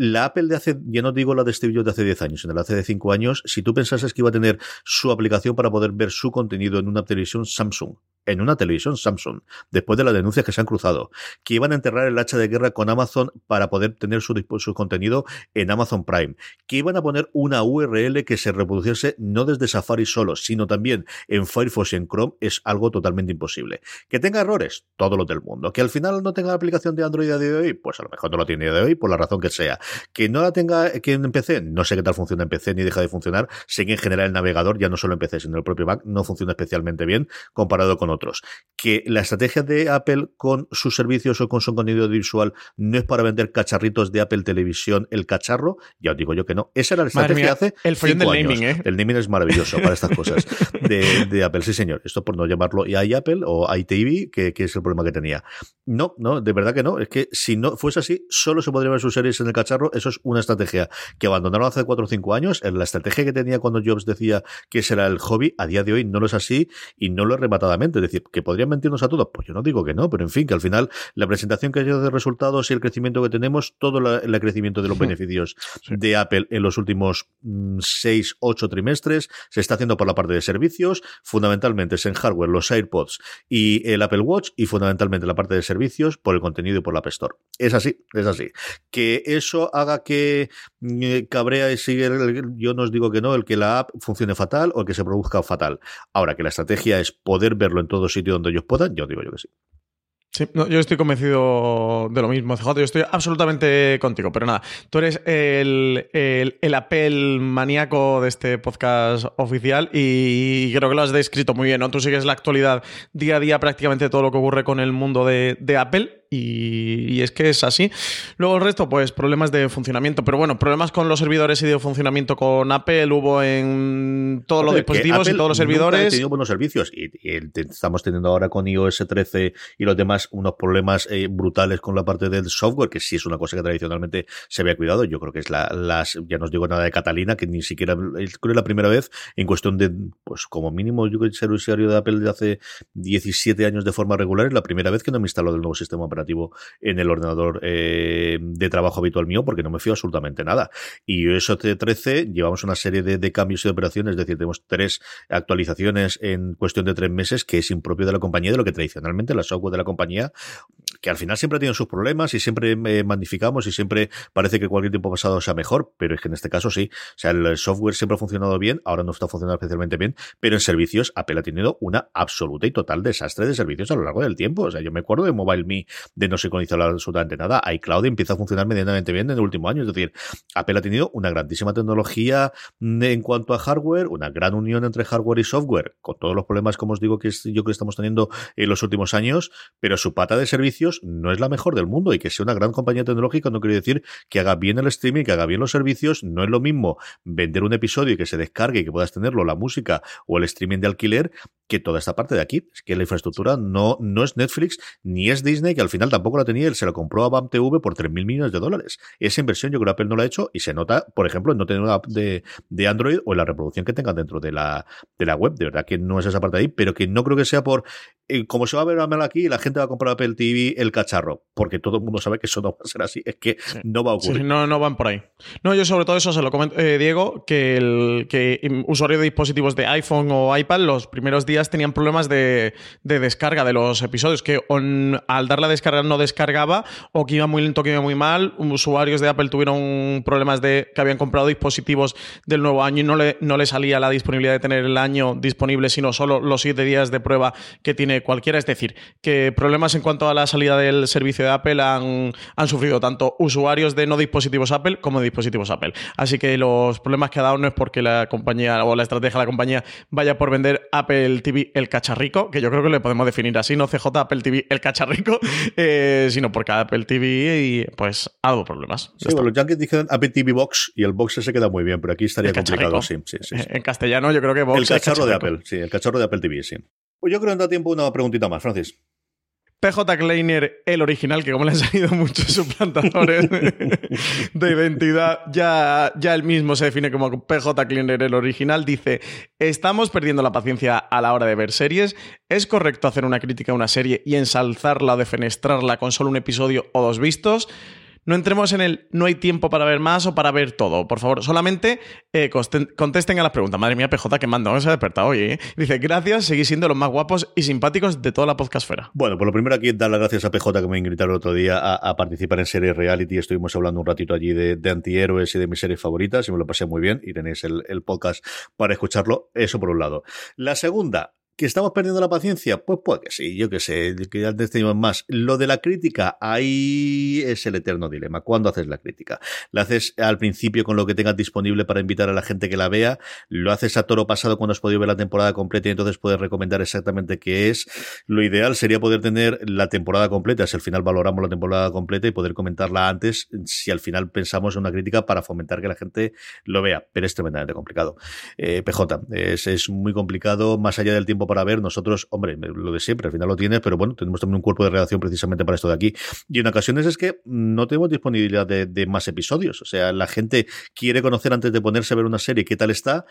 G: la Apple de hace, ya no digo la de Steve Jobs de hace 10 años, sino la de hace 5 años, si tú pensases que iba a tener su aplicación para poder ver su contenido en una televisión Samsung, en una televisión Samsung, después de las denuncias que se han cruzado, que iban a enterrar el hacha de guerra con Amazon para poder tener su, su contenido en Amazon Prime, que iban a poner una URL que se reproduciese no desde Safari solo, sino también en Firefox y en Chrome, es algo totalmente imposible. Que tenga errores, todo lo del mundo. Que al final no tenga la aplicación de Android a día de hoy, pues a lo mejor no lo tiene a día de hoy, por la razón que sea. Que no la tenga que en PC, no sé qué tal funciona en PC ni deja de funcionar. Sé que en general el navegador, ya no solo en PC, sino el propio Mac, no funciona especialmente bien comparado con otros. Que la estrategia de Apple con sus servicios o con su contenido visual no es para vender cacharritos de Apple Televisión, el cacharro, ya os digo yo que no. Esa era la estrategia
H: mía,
G: hace.
H: el del naming, ¿eh?
G: El naming es maravilloso para estas cosas de, de Apple. Sí, señor. Esto por no llamarlo iApple o iTV, que, que es el problema que tenía. No, no, de verdad que no. Es que si no fuese así, solo se podría ver sus series en el cacharro. Eso es una estrategia que abandonaron hace 4 o 5 años. La estrategia que tenía cuando Jobs decía que ese era el hobby, a día de hoy no lo es así y no lo es rematadamente. Es decir, que podrían mentirnos a todos. Pues yo no digo que no, pero en fin, que al final la presentación que ha hecho de resultados y el crecimiento que tenemos, todo la- el crecimiento de los beneficios de Apple en los últimos 6, 8 trimestres se está haciendo por la parte de servicios, fundamentalmente es en hardware, los AirPods y el Apple Watch, y fundamentalmente la parte de servicios por el contenido y por la App Store. Es así, es así. Que eso haga que eh, cabrea y sigue, yo no os digo que no, el que la app funcione fatal o el que se produzca fatal. Ahora que la estrategia es poder verlo en todo sitio donde ellos puedan, yo digo yo que sí.
H: Sí, yo estoy convencido de lo mismo, CJ. Yo estoy absolutamente contigo. Pero nada, tú eres el, el, el Apple maníaco de este podcast oficial y creo que lo has descrito muy bien, ¿no? Tú sigues la actualidad día a día prácticamente todo lo que ocurre con el mundo de, de Apple y, y es que es así. Luego el resto, pues problemas de funcionamiento. Pero bueno, problemas con los servidores y de funcionamiento con Apple hubo en todos los dispositivos y todos los
G: nunca ha
H: servidores.
G: tenido buenos servicios y, estamos teniendo ahora con iOS 13 y los demás unos problemas eh, brutales con la parte del software, que sí es una cosa que tradicionalmente se había cuidado. Yo creo que es la, las, ya no os digo nada de Catalina, que ni siquiera, es creo la primera vez en cuestión de, pues como mínimo yo que ser usuario de Apple de hace 17 años de forma regular, es la primera vez que no me instaló del nuevo sistema operativo en el ordenador eh, de trabajo habitual mío, porque no me fío absolutamente nada. Y iOS 13 llevamos una serie de, cambios y de operaciones, es decir, tenemos tres actualizaciones en cuestión de tres meses, que es impropio de la compañía, de lo que tradicionalmente la software de la compañía, que al final siempre tienen sus problemas y siempre eh, magnificamos y siempre parece que cualquier tiempo pasado sea mejor, pero es que en este caso sí. O sea, el software siempre ha funcionado bien, ahora no está funcionando especialmente bien, pero en servicios Apple ha tenido una absoluta y total desastre de servicios a lo largo del tiempo. O sea, yo me acuerdo de MobileMe de no sincronizar absolutamente nada. iCloud empieza a funcionar medianamente bien en el último año. Es decir, Apple ha tenido una grandísima tecnología en cuanto a hardware, una gran unión entre hardware y software, con todos los problemas, como os digo, que yo creo que estamos teniendo en los últimos años, pero su pata de servicios no es la mejor del mundo y que sea una gran compañía tecnológica no quiere decir que haga bien el streaming, que haga bien los servicios. No es lo mismo vender un episodio y que se descargue y que puedas tenerlo, la música o el streaming de alquiler, que toda esta parte de aquí. Es que la infraestructura no, no es Netflix ni es Disney, que al final tampoco la tenía. Él se lo compró a BAM TV por 3.000 millones de dólares. Esa inversión yo creo que Apple no la ha hecho y se nota, por ejemplo, en no tener una app de, de Android o en la reproducción que tengan dentro de la, de la web. De verdad que no es esa parte de ahí, pero que no creo que sea por, eh, como se va a ver mal aquí, la gente va a comprar Apple TV el cacharro, porque todo el mundo sabe que eso no va a ser así. Es que no va a ocurrir.
H: sí, no, no van por ahí. No, yo sobre todo eso se lo comento, eh, Diego, que el que mm, usuario de dispositivos de iPhone o iPad los primeros días tenían problemas de, de descarga de los episodios, que on- al dar la descarga no descargaba o que iba muy lento, que iba muy mal. Usuarios de Apple tuvieron problemas de que habían comprado dispositivos del nuevo año y no le, no le salía la disponibilidad de tener el año disponible, sino solo los siete días de prueba que tiene cualquiera. Es decir, que problemas en cuanto a la salida del servicio de Apple han, han sufrido tanto usuarios de no dispositivos Apple como de dispositivos Apple. Así que los problemas que ha dado no es porque la compañía o la estrategia de la compañía vaya por vender Apple TV el cacharrico, que yo creo que le podemos definir así, no CJ Apple TV el cacharrico, eh, sino porque Apple TV y, pues ha dado problemas.
G: Sí, bueno, los Yankees dijeron Apple TV Box y el Box se queda muy bien, pero aquí estaría complicado. Sí,
H: cacharrico.
G: sí, sí, sí.
H: En castellano yo creo que Vox
G: El cacharro de. Apple, sí, el cacharro de Apple TV, sí. Pues yo creo que da tiempo una preguntita más, Francis.
H: PJ Kleiner, el original, que como le han salido muchos suplantadores de identidad, ya, ya él mismo se define como PJ Kleiner, el original, dice, estamos perdiendo la paciencia a la hora de ver series, ¿es correcto hacer una crítica a una serie y ensalzarla o defenestrarla con solo un episodio o dos vistos? No entremos en el no hay tiempo para ver más o para ver todo. Por favor, solamente eh, contesten a las preguntas. Madre mía, PJ, que manda, se ha despertado hoy. ¿eh? Dice, gracias, seguís siendo los más guapos y simpáticos de toda la podcastfera.
G: Bueno, por lo primero aquí dar las gracias a PJ que me invitaron el otro día a, participar en series reality. Estuvimos hablando un ratito allí de, antihéroes y de mis series favoritas y me lo pasé muy bien y tenéis el, el podcast para escucharlo. Eso por un lado. La segunda, ¿Que estamos perdiendo la paciencia? Pues puede que sí, yo que sé, que antes teníamos más. Lo de la crítica, ahí es el eterno dilema. ¿Cuándo haces la crítica? ¿La haces al principio con lo que tengas disponible para invitar a la gente que la vea? ¿Lo haces a toro pasado cuando has podido ver la temporada completa y entonces puedes recomendar exactamente qué es? Lo ideal sería poder tener la temporada completa, si al final valoramos la temporada completa y poder comentarla antes, si al final pensamos en una crítica para fomentar que la gente lo vea. Pero es tremendamente complicado. Eh, PJ, es, es muy complicado, más allá del tiempo para ver. Nosotros, hombre, lo de siempre, al final lo tienes, pero bueno, tenemos también un cuerpo de redacción precisamente para esto de aquí. Y en ocasiones es que no tenemos disponibilidad de, de más episodios. O sea, la gente quiere conocer antes de ponerse a ver una serie qué tal está,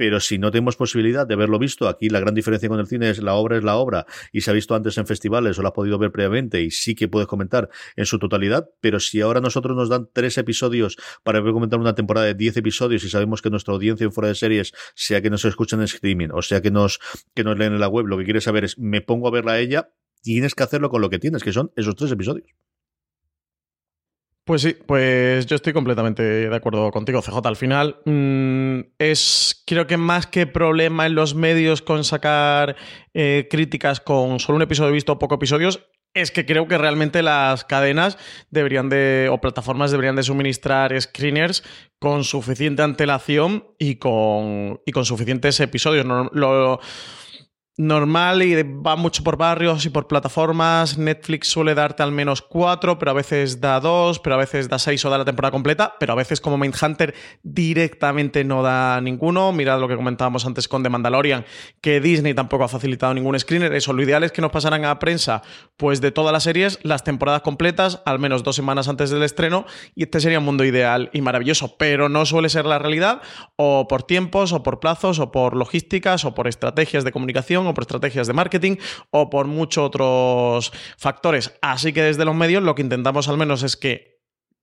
G: pero si no tenemos posibilidad de verlo visto, aquí la gran diferencia con el cine es la obra es la obra y se ha visto antes en festivales o la has podido ver previamente y sí que puedes comentar en su totalidad, pero si ahora nosotros nos dan tres episodios para comentar una temporada de diez episodios y sabemos que nuestra audiencia en fuera de series, sea que nos escuchen en streaming o sea que nos, que nos leen en la web, lo que quiere saber es me pongo a verla a ella, tienes que hacerlo con lo que tienes, que son esos tres episodios.
H: Pues sí, pues yo estoy completamente de acuerdo contigo, CJ. Al final mm, es, creo que más que problema en los medios con sacar eh, críticas con solo un episodio visto o pocos episodios, es que creo que realmente las cadenas deberían de, o plataformas deberían de suministrar screeners con suficiente antelación y con, y con suficientes episodios. No, lo, normal y va mucho por barrios y por plataformas. Netflix suele darte al menos cuatro, pero a veces da dos, pero a veces da seis o da la temporada completa, pero a veces como Mindhunter directamente no da ninguno. Mirad lo que comentábamos antes con The Mandalorian, que Disney tampoco ha facilitado ningún screener. Eso, lo ideal es que nos pasaran a prensa, pues de todas las series, las temporadas completas, al menos dos semanas antes del estreno, y este sería un mundo ideal y maravilloso, pero no suele ser la realidad, o por tiempos, o por plazos, o por logísticas, o por estrategias de comunicación por estrategias de marketing o por muchos otros factores. Así que desde los medios lo que intentamos al menos es que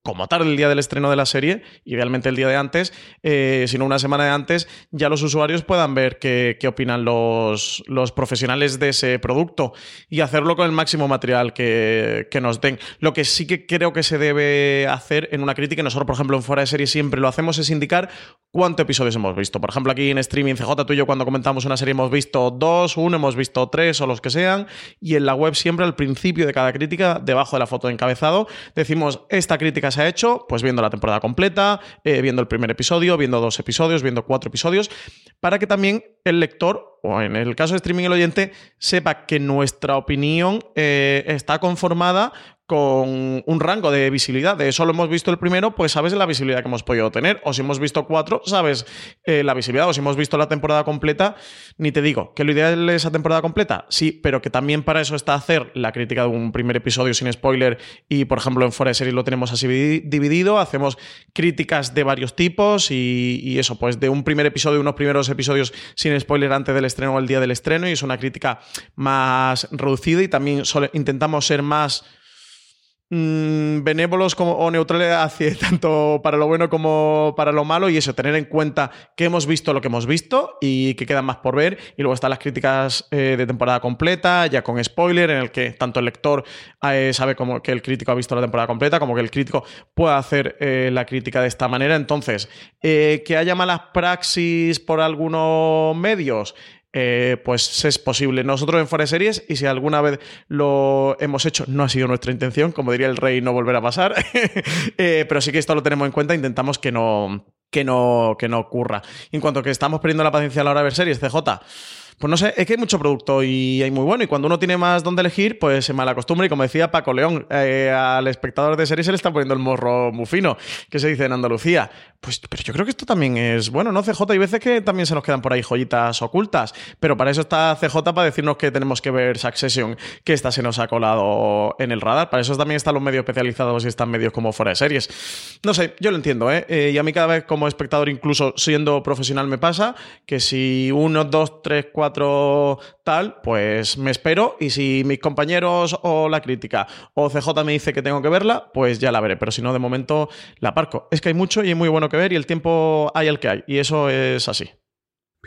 H: como tarde el día del estreno de la serie, idealmente el día de antes, eh, sino una semana de antes, ya los usuarios puedan ver qué, opinan los, los, profesionales de ese producto y hacerlo con el máximo material que, que, nos den. Lo que sí que creo que se debe hacer en una crítica, nosotros por ejemplo en Fuera de Serie siempre lo hacemos, es indicar cuántos episodios hemos visto. Por ejemplo, aquí en streaming CJ, tú y yo cuando comentamos una serie hemos visto dos, uno, hemos visto tres o los que sean, y en la web siempre al principio de cada crítica, debajo de la foto de encabezado, decimos esta crítica ha hecho, pues viendo la temporada completa, eh, viendo el primer episodio, viendo dos episodios, viendo cuatro episodios, para que también el lector, o en el caso de streaming el oyente, sepa que nuestra opinión eh, está conformada con un rango de visibilidad. De solo hemos visto el primero, pues sabes la visibilidad que hemos podido tener. O si hemos visto cuatro, sabes eh, la visibilidad. O si hemos visto la temporada completa, ni te digo. ¿Que lo ideal es la temporada completa? Sí, pero que también para eso está hacer la crítica de un primer episodio sin spoiler. Y por ejemplo, en Fuera de Series lo tenemos así dividido. Hacemos críticas de varios tipos y, eso, pues de un primer episodio, unos primeros episodios sin spoiler antes del estreno o el día del estreno. Y es una crítica más reducida y también intentamos ser más Mm, benévolos como, o neutrales hacia tanto para lo bueno como para lo malo y eso, tener en cuenta que hemos visto lo que hemos visto y que quedan más por ver y luego están las críticas eh, de temporada completa, ya con spoiler, en el que tanto el lector eh, sabe como que el crítico ha visto la temporada completa como que el crítico puede hacer eh, la crítica de esta manera. Entonces, que haya malas praxis por algunos medios, eh, pues es posible. Nosotros en Fuera Series, y si alguna vez lo hemos hecho, no ha sido nuestra intención, como diría el rey, no volverá a pasar, eh, pero sí que esto lo tenemos en cuenta, intentamos que no, que no, que no ocurra. En cuanto que estamos perdiendo la paciencia a la hora de ver series, CJ, pues no sé, es que hay mucho producto y hay muy bueno. Y cuando uno tiene más donde elegir, pues se mala costumbre. Y como decía Paco León, eh, al espectador de series se le está poniendo el morro muy fino, que se dice en Andalucía. Pues, pero yo creo que esto también es bueno, ¿no? CJ, hay veces que también se nos quedan por ahí joyitas ocultas. Pero para eso está CJ, para decirnos que tenemos que ver Succession, que esta se nos ha colado en el radar. Para eso también están los medios especializados y están medios como fuera de series. No sé, yo lo entiendo, ¿eh? eh y a mí cada vez como espectador, incluso siendo profesional, me pasa que si uno, dos, tres, cuatro 4 tal, pues me espero y si mis compañeros o la crítica o CJ me dice que tengo que verla, pues ya la veré, pero si no, de momento la aparco. Es que hay mucho y hay muy bueno que ver y el tiempo hay el que hay y eso es así.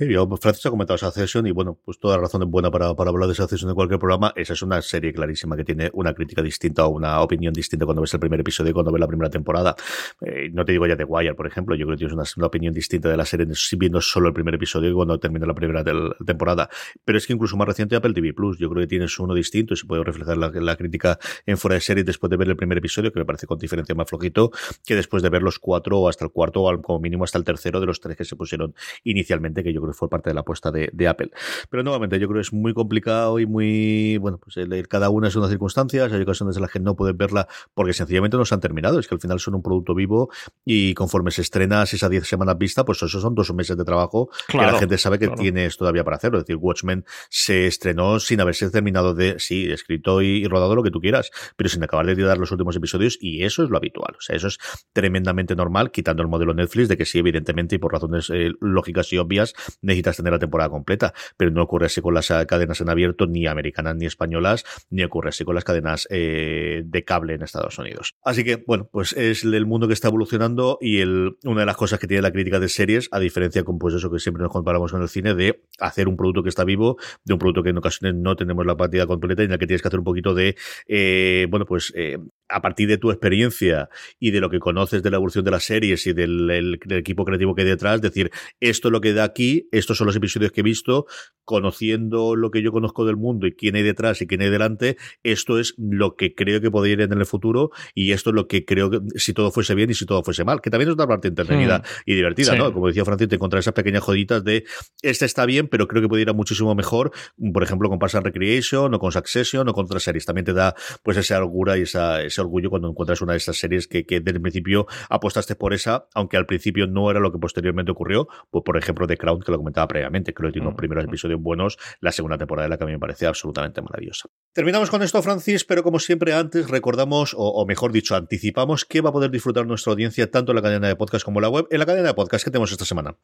G: Yo, Francis ha comentado esa sesión y bueno, pues toda razón es buena para, para hablar de esa sesión en cualquier programa. Esa es una serie clarísima que tiene una crítica distinta o una opinión distinta cuando ves el primer episodio y cuando ves la primera temporada. Eh, no te digo ya de Wire, por ejemplo, yo creo que tienes una, una opinión distinta de la serie viendo solo el primer episodio y cuando termina la primera temporada. Pero es que incluso más reciente Apple TV Plus, yo creo que tienes uno distinto y se puede reflejar la, la crítica en fuera de serie después de ver el primer episodio, que me parece con diferencia más flojito, que después de ver los cuatro o hasta el cuarto o como mínimo hasta el tercero de los tres que se pusieron inicialmente, que yo creo fue parte de la apuesta de, Apple. Pero nuevamente, yo creo que es muy complicado y muy, bueno, pues el, cada una es una circunstancia, hay ocasiones en las que no puedes verla porque sencillamente no se han terminado, es que al final son un producto vivo y conforme se estrena esas 10 semanas vista, pues eso son dos meses de trabajo que la gente sabe que tienes todavía para hacerlo. Es decir, Watchmen se estrenó sin haberse terminado de, sí, escrito y, rodado lo que tú quieras, pero sin acabar de dar los últimos episodios y eso es lo habitual. O sea, eso es tremendamente normal, quitando el modelo Netflix de que sí, evidentemente, y por razones eh, lógicas y obvias, necesitas tener la temporada completa, pero no ocurre así con las cadenas en abierto, ni americanas ni españolas, ni ocurre así con las cadenas eh, de cable en Estados Unidos. Así que, bueno, pues es el mundo que está evolucionando y el, una de las cosas que tiene la crítica de series, a diferencia con pues eso que siempre nos comparamos con el cine, de hacer un producto que está vivo, de un producto que en ocasiones no tenemos la partida completa y en la que tienes que hacer un poquito de, eh, bueno, pues eh, a partir de tu experiencia y de lo que conoces de la evolución de las series y del, equipo creativo que hay detrás, decir, esto es lo que da aquí, estos son los episodios que he visto, conociendo lo que yo conozco del mundo y quién hay detrás y quién hay delante, esto es lo que creo que podría ir en el futuro y esto es lo que creo que si todo fuese bien y si todo fuese mal, que también es una parte entretenida hmm. y divertida, ¿no? Como decía Francis, te encontrar esas pequeñas joditas de, este está bien, pero creo que puede ir a muchísimo mejor, por ejemplo, con Pass Recreation o con Succession o con otras series. También te da pues esa algura y esa, ese orgullo cuando encuentras una de esas series que, que desde el principio apostaste por esa, aunque al principio no era lo que posteriormente ocurrió, pues por ejemplo The Crown, que lo comentaba previamente, creo que tiene unos primeros episodios buenos, la segunda temporada de la que a mí me parece absolutamente maravillosa. Terminamos con esto, Francis, pero como siempre antes recordamos, o, mejor dicho, anticipamos que va a poder disfrutar nuestra audiencia tanto en la cadena de podcast como en la web. En la cadena de podcast que tenemos esta semana.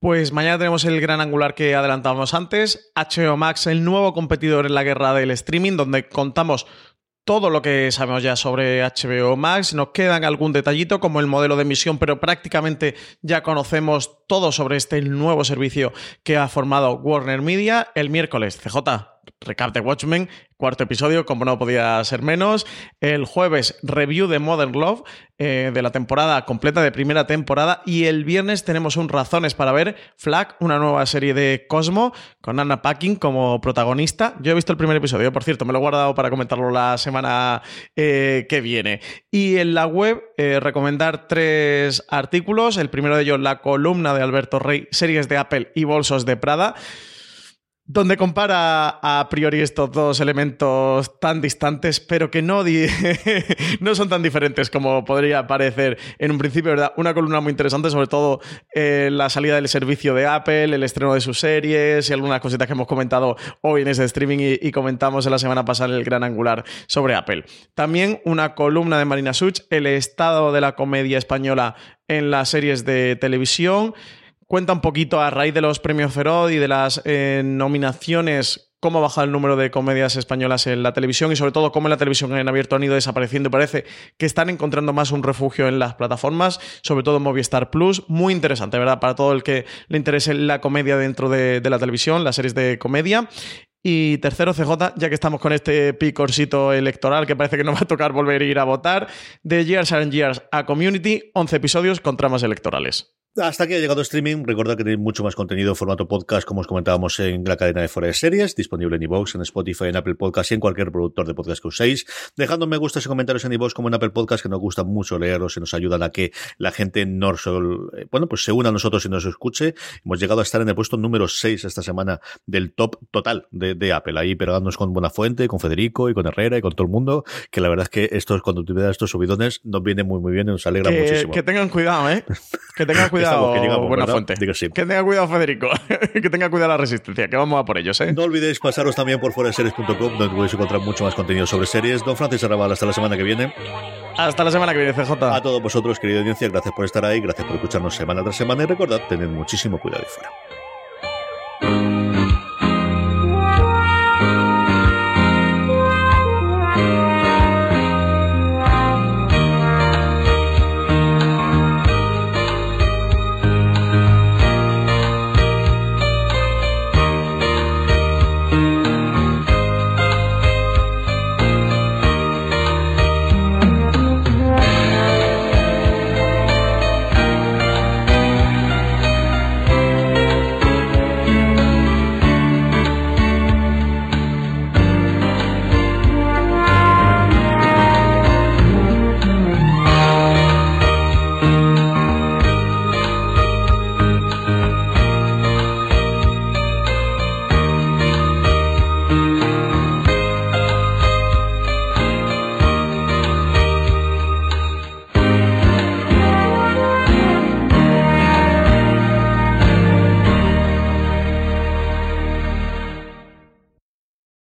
H: Pues mañana tenemos el gran angular que adelantábamos antes, HBO Max, el nuevo competidor en la guerra del streaming, donde contamos todo lo que sabemos ya sobre HBO Max. Nos quedan algún detallito como el modelo de emisión, pero prácticamente ya conocemos todo sobre este nuevo servicio que ha formado Warner Media el miércoles. CJ, recap de Watchmen, cuarto episodio, como no podía ser menos. El jueves, review de Modern Love, eh, de la temporada completa, de primera temporada. Y el viernes tenemos un Razones para ver Flag, una nueva serie de Cosmo, con Anna Packing como protagonista. Yo he visto el primer episodio, por cierto, me lo he guardado para comentarlo la semana eh, que viene. Y en la web, eh, recomendar tres artículos. El primero de ellos, la columna de Alberto Rey, series de Apple y bolsos de Prada donde compara a priori estos dos elementos tan distantes, pero que no, no son tan diferentes como podría parecer en un principio, ¿verdad? Una columna muy interesante, sobre todo eh, la salida del servicio de Apple, el estreno de sus series y algunas cositas que hemos comentado hoy en ese streaming y, comentamos en la semana pasada en el Gran Angular sobre Apple. También una columna de Marina Such, el estado de la comedia española en las series de televisión cuenta un poquito a raíz de los premios Feroz y de las eh, nominaciones cómo ha bajado el número de comedias españolas en la televisión y sobre todo cómo en la televisión en abierto han ido desapareciendo parece que están encontrando más un refugio en las plataformas, sobre todo Movistar Plus. Muy interesante, ¿verdad? Para todo el que le interese la comedia dentro de, de la televisión, las series de comedia. Y tercero, CJ, ya que estamos con este picorcito electoral que parece que nos va a tocar volver a ir a votar, de Years and Years a Community, 11 episodios con tramas electorales.
G: Hasta aquí ha llegado streaming. Recordad que tenéis mucho más contenido en formato podcast, como os comentábamos en la cadena de Fuera de Series, disponible en iVoox, en Spotify, en Apple Podcast y en cualquier productor de podcast que uséis. Dejando me gustas y comentarios en iVoox como en Apple Podcast, que nos gusta mucho leerlos y nos ayudan a que la gente no eh, bueno, pues se una a nosotros y nos escuche. Hemos llegado a estar en el puesto número 6 esta semana del top total de, Apple. Ahí pegándonos con Buenafuente, con Federico y con Herrera y con todo el mundo, que la verdad es que estos, cuando tú estos subidones, nos viene muy, muy bien y nos alegra muchísimo.
H: Que tengan cuidado, ¿eh? Que tengan cuidado cuidado, buena fuente. Que tenga cuidado, Federico. que tenga cuidado la resistencia, que vamos a por ellos, ¿eh?
G: No olvidéis pasaros también por foreseries.com, donde podéis encontrar mucho más contenido sobre series. Don Francis Arrabal, hasta la semana que viene.
H: Hasta la semana que viene, CJ.
G: A todos vosotros, querida audiencia, gracias por estar ahí, gracias por escucharnos semana tras semana y recordad, tened muchísimo cuidado y fuera.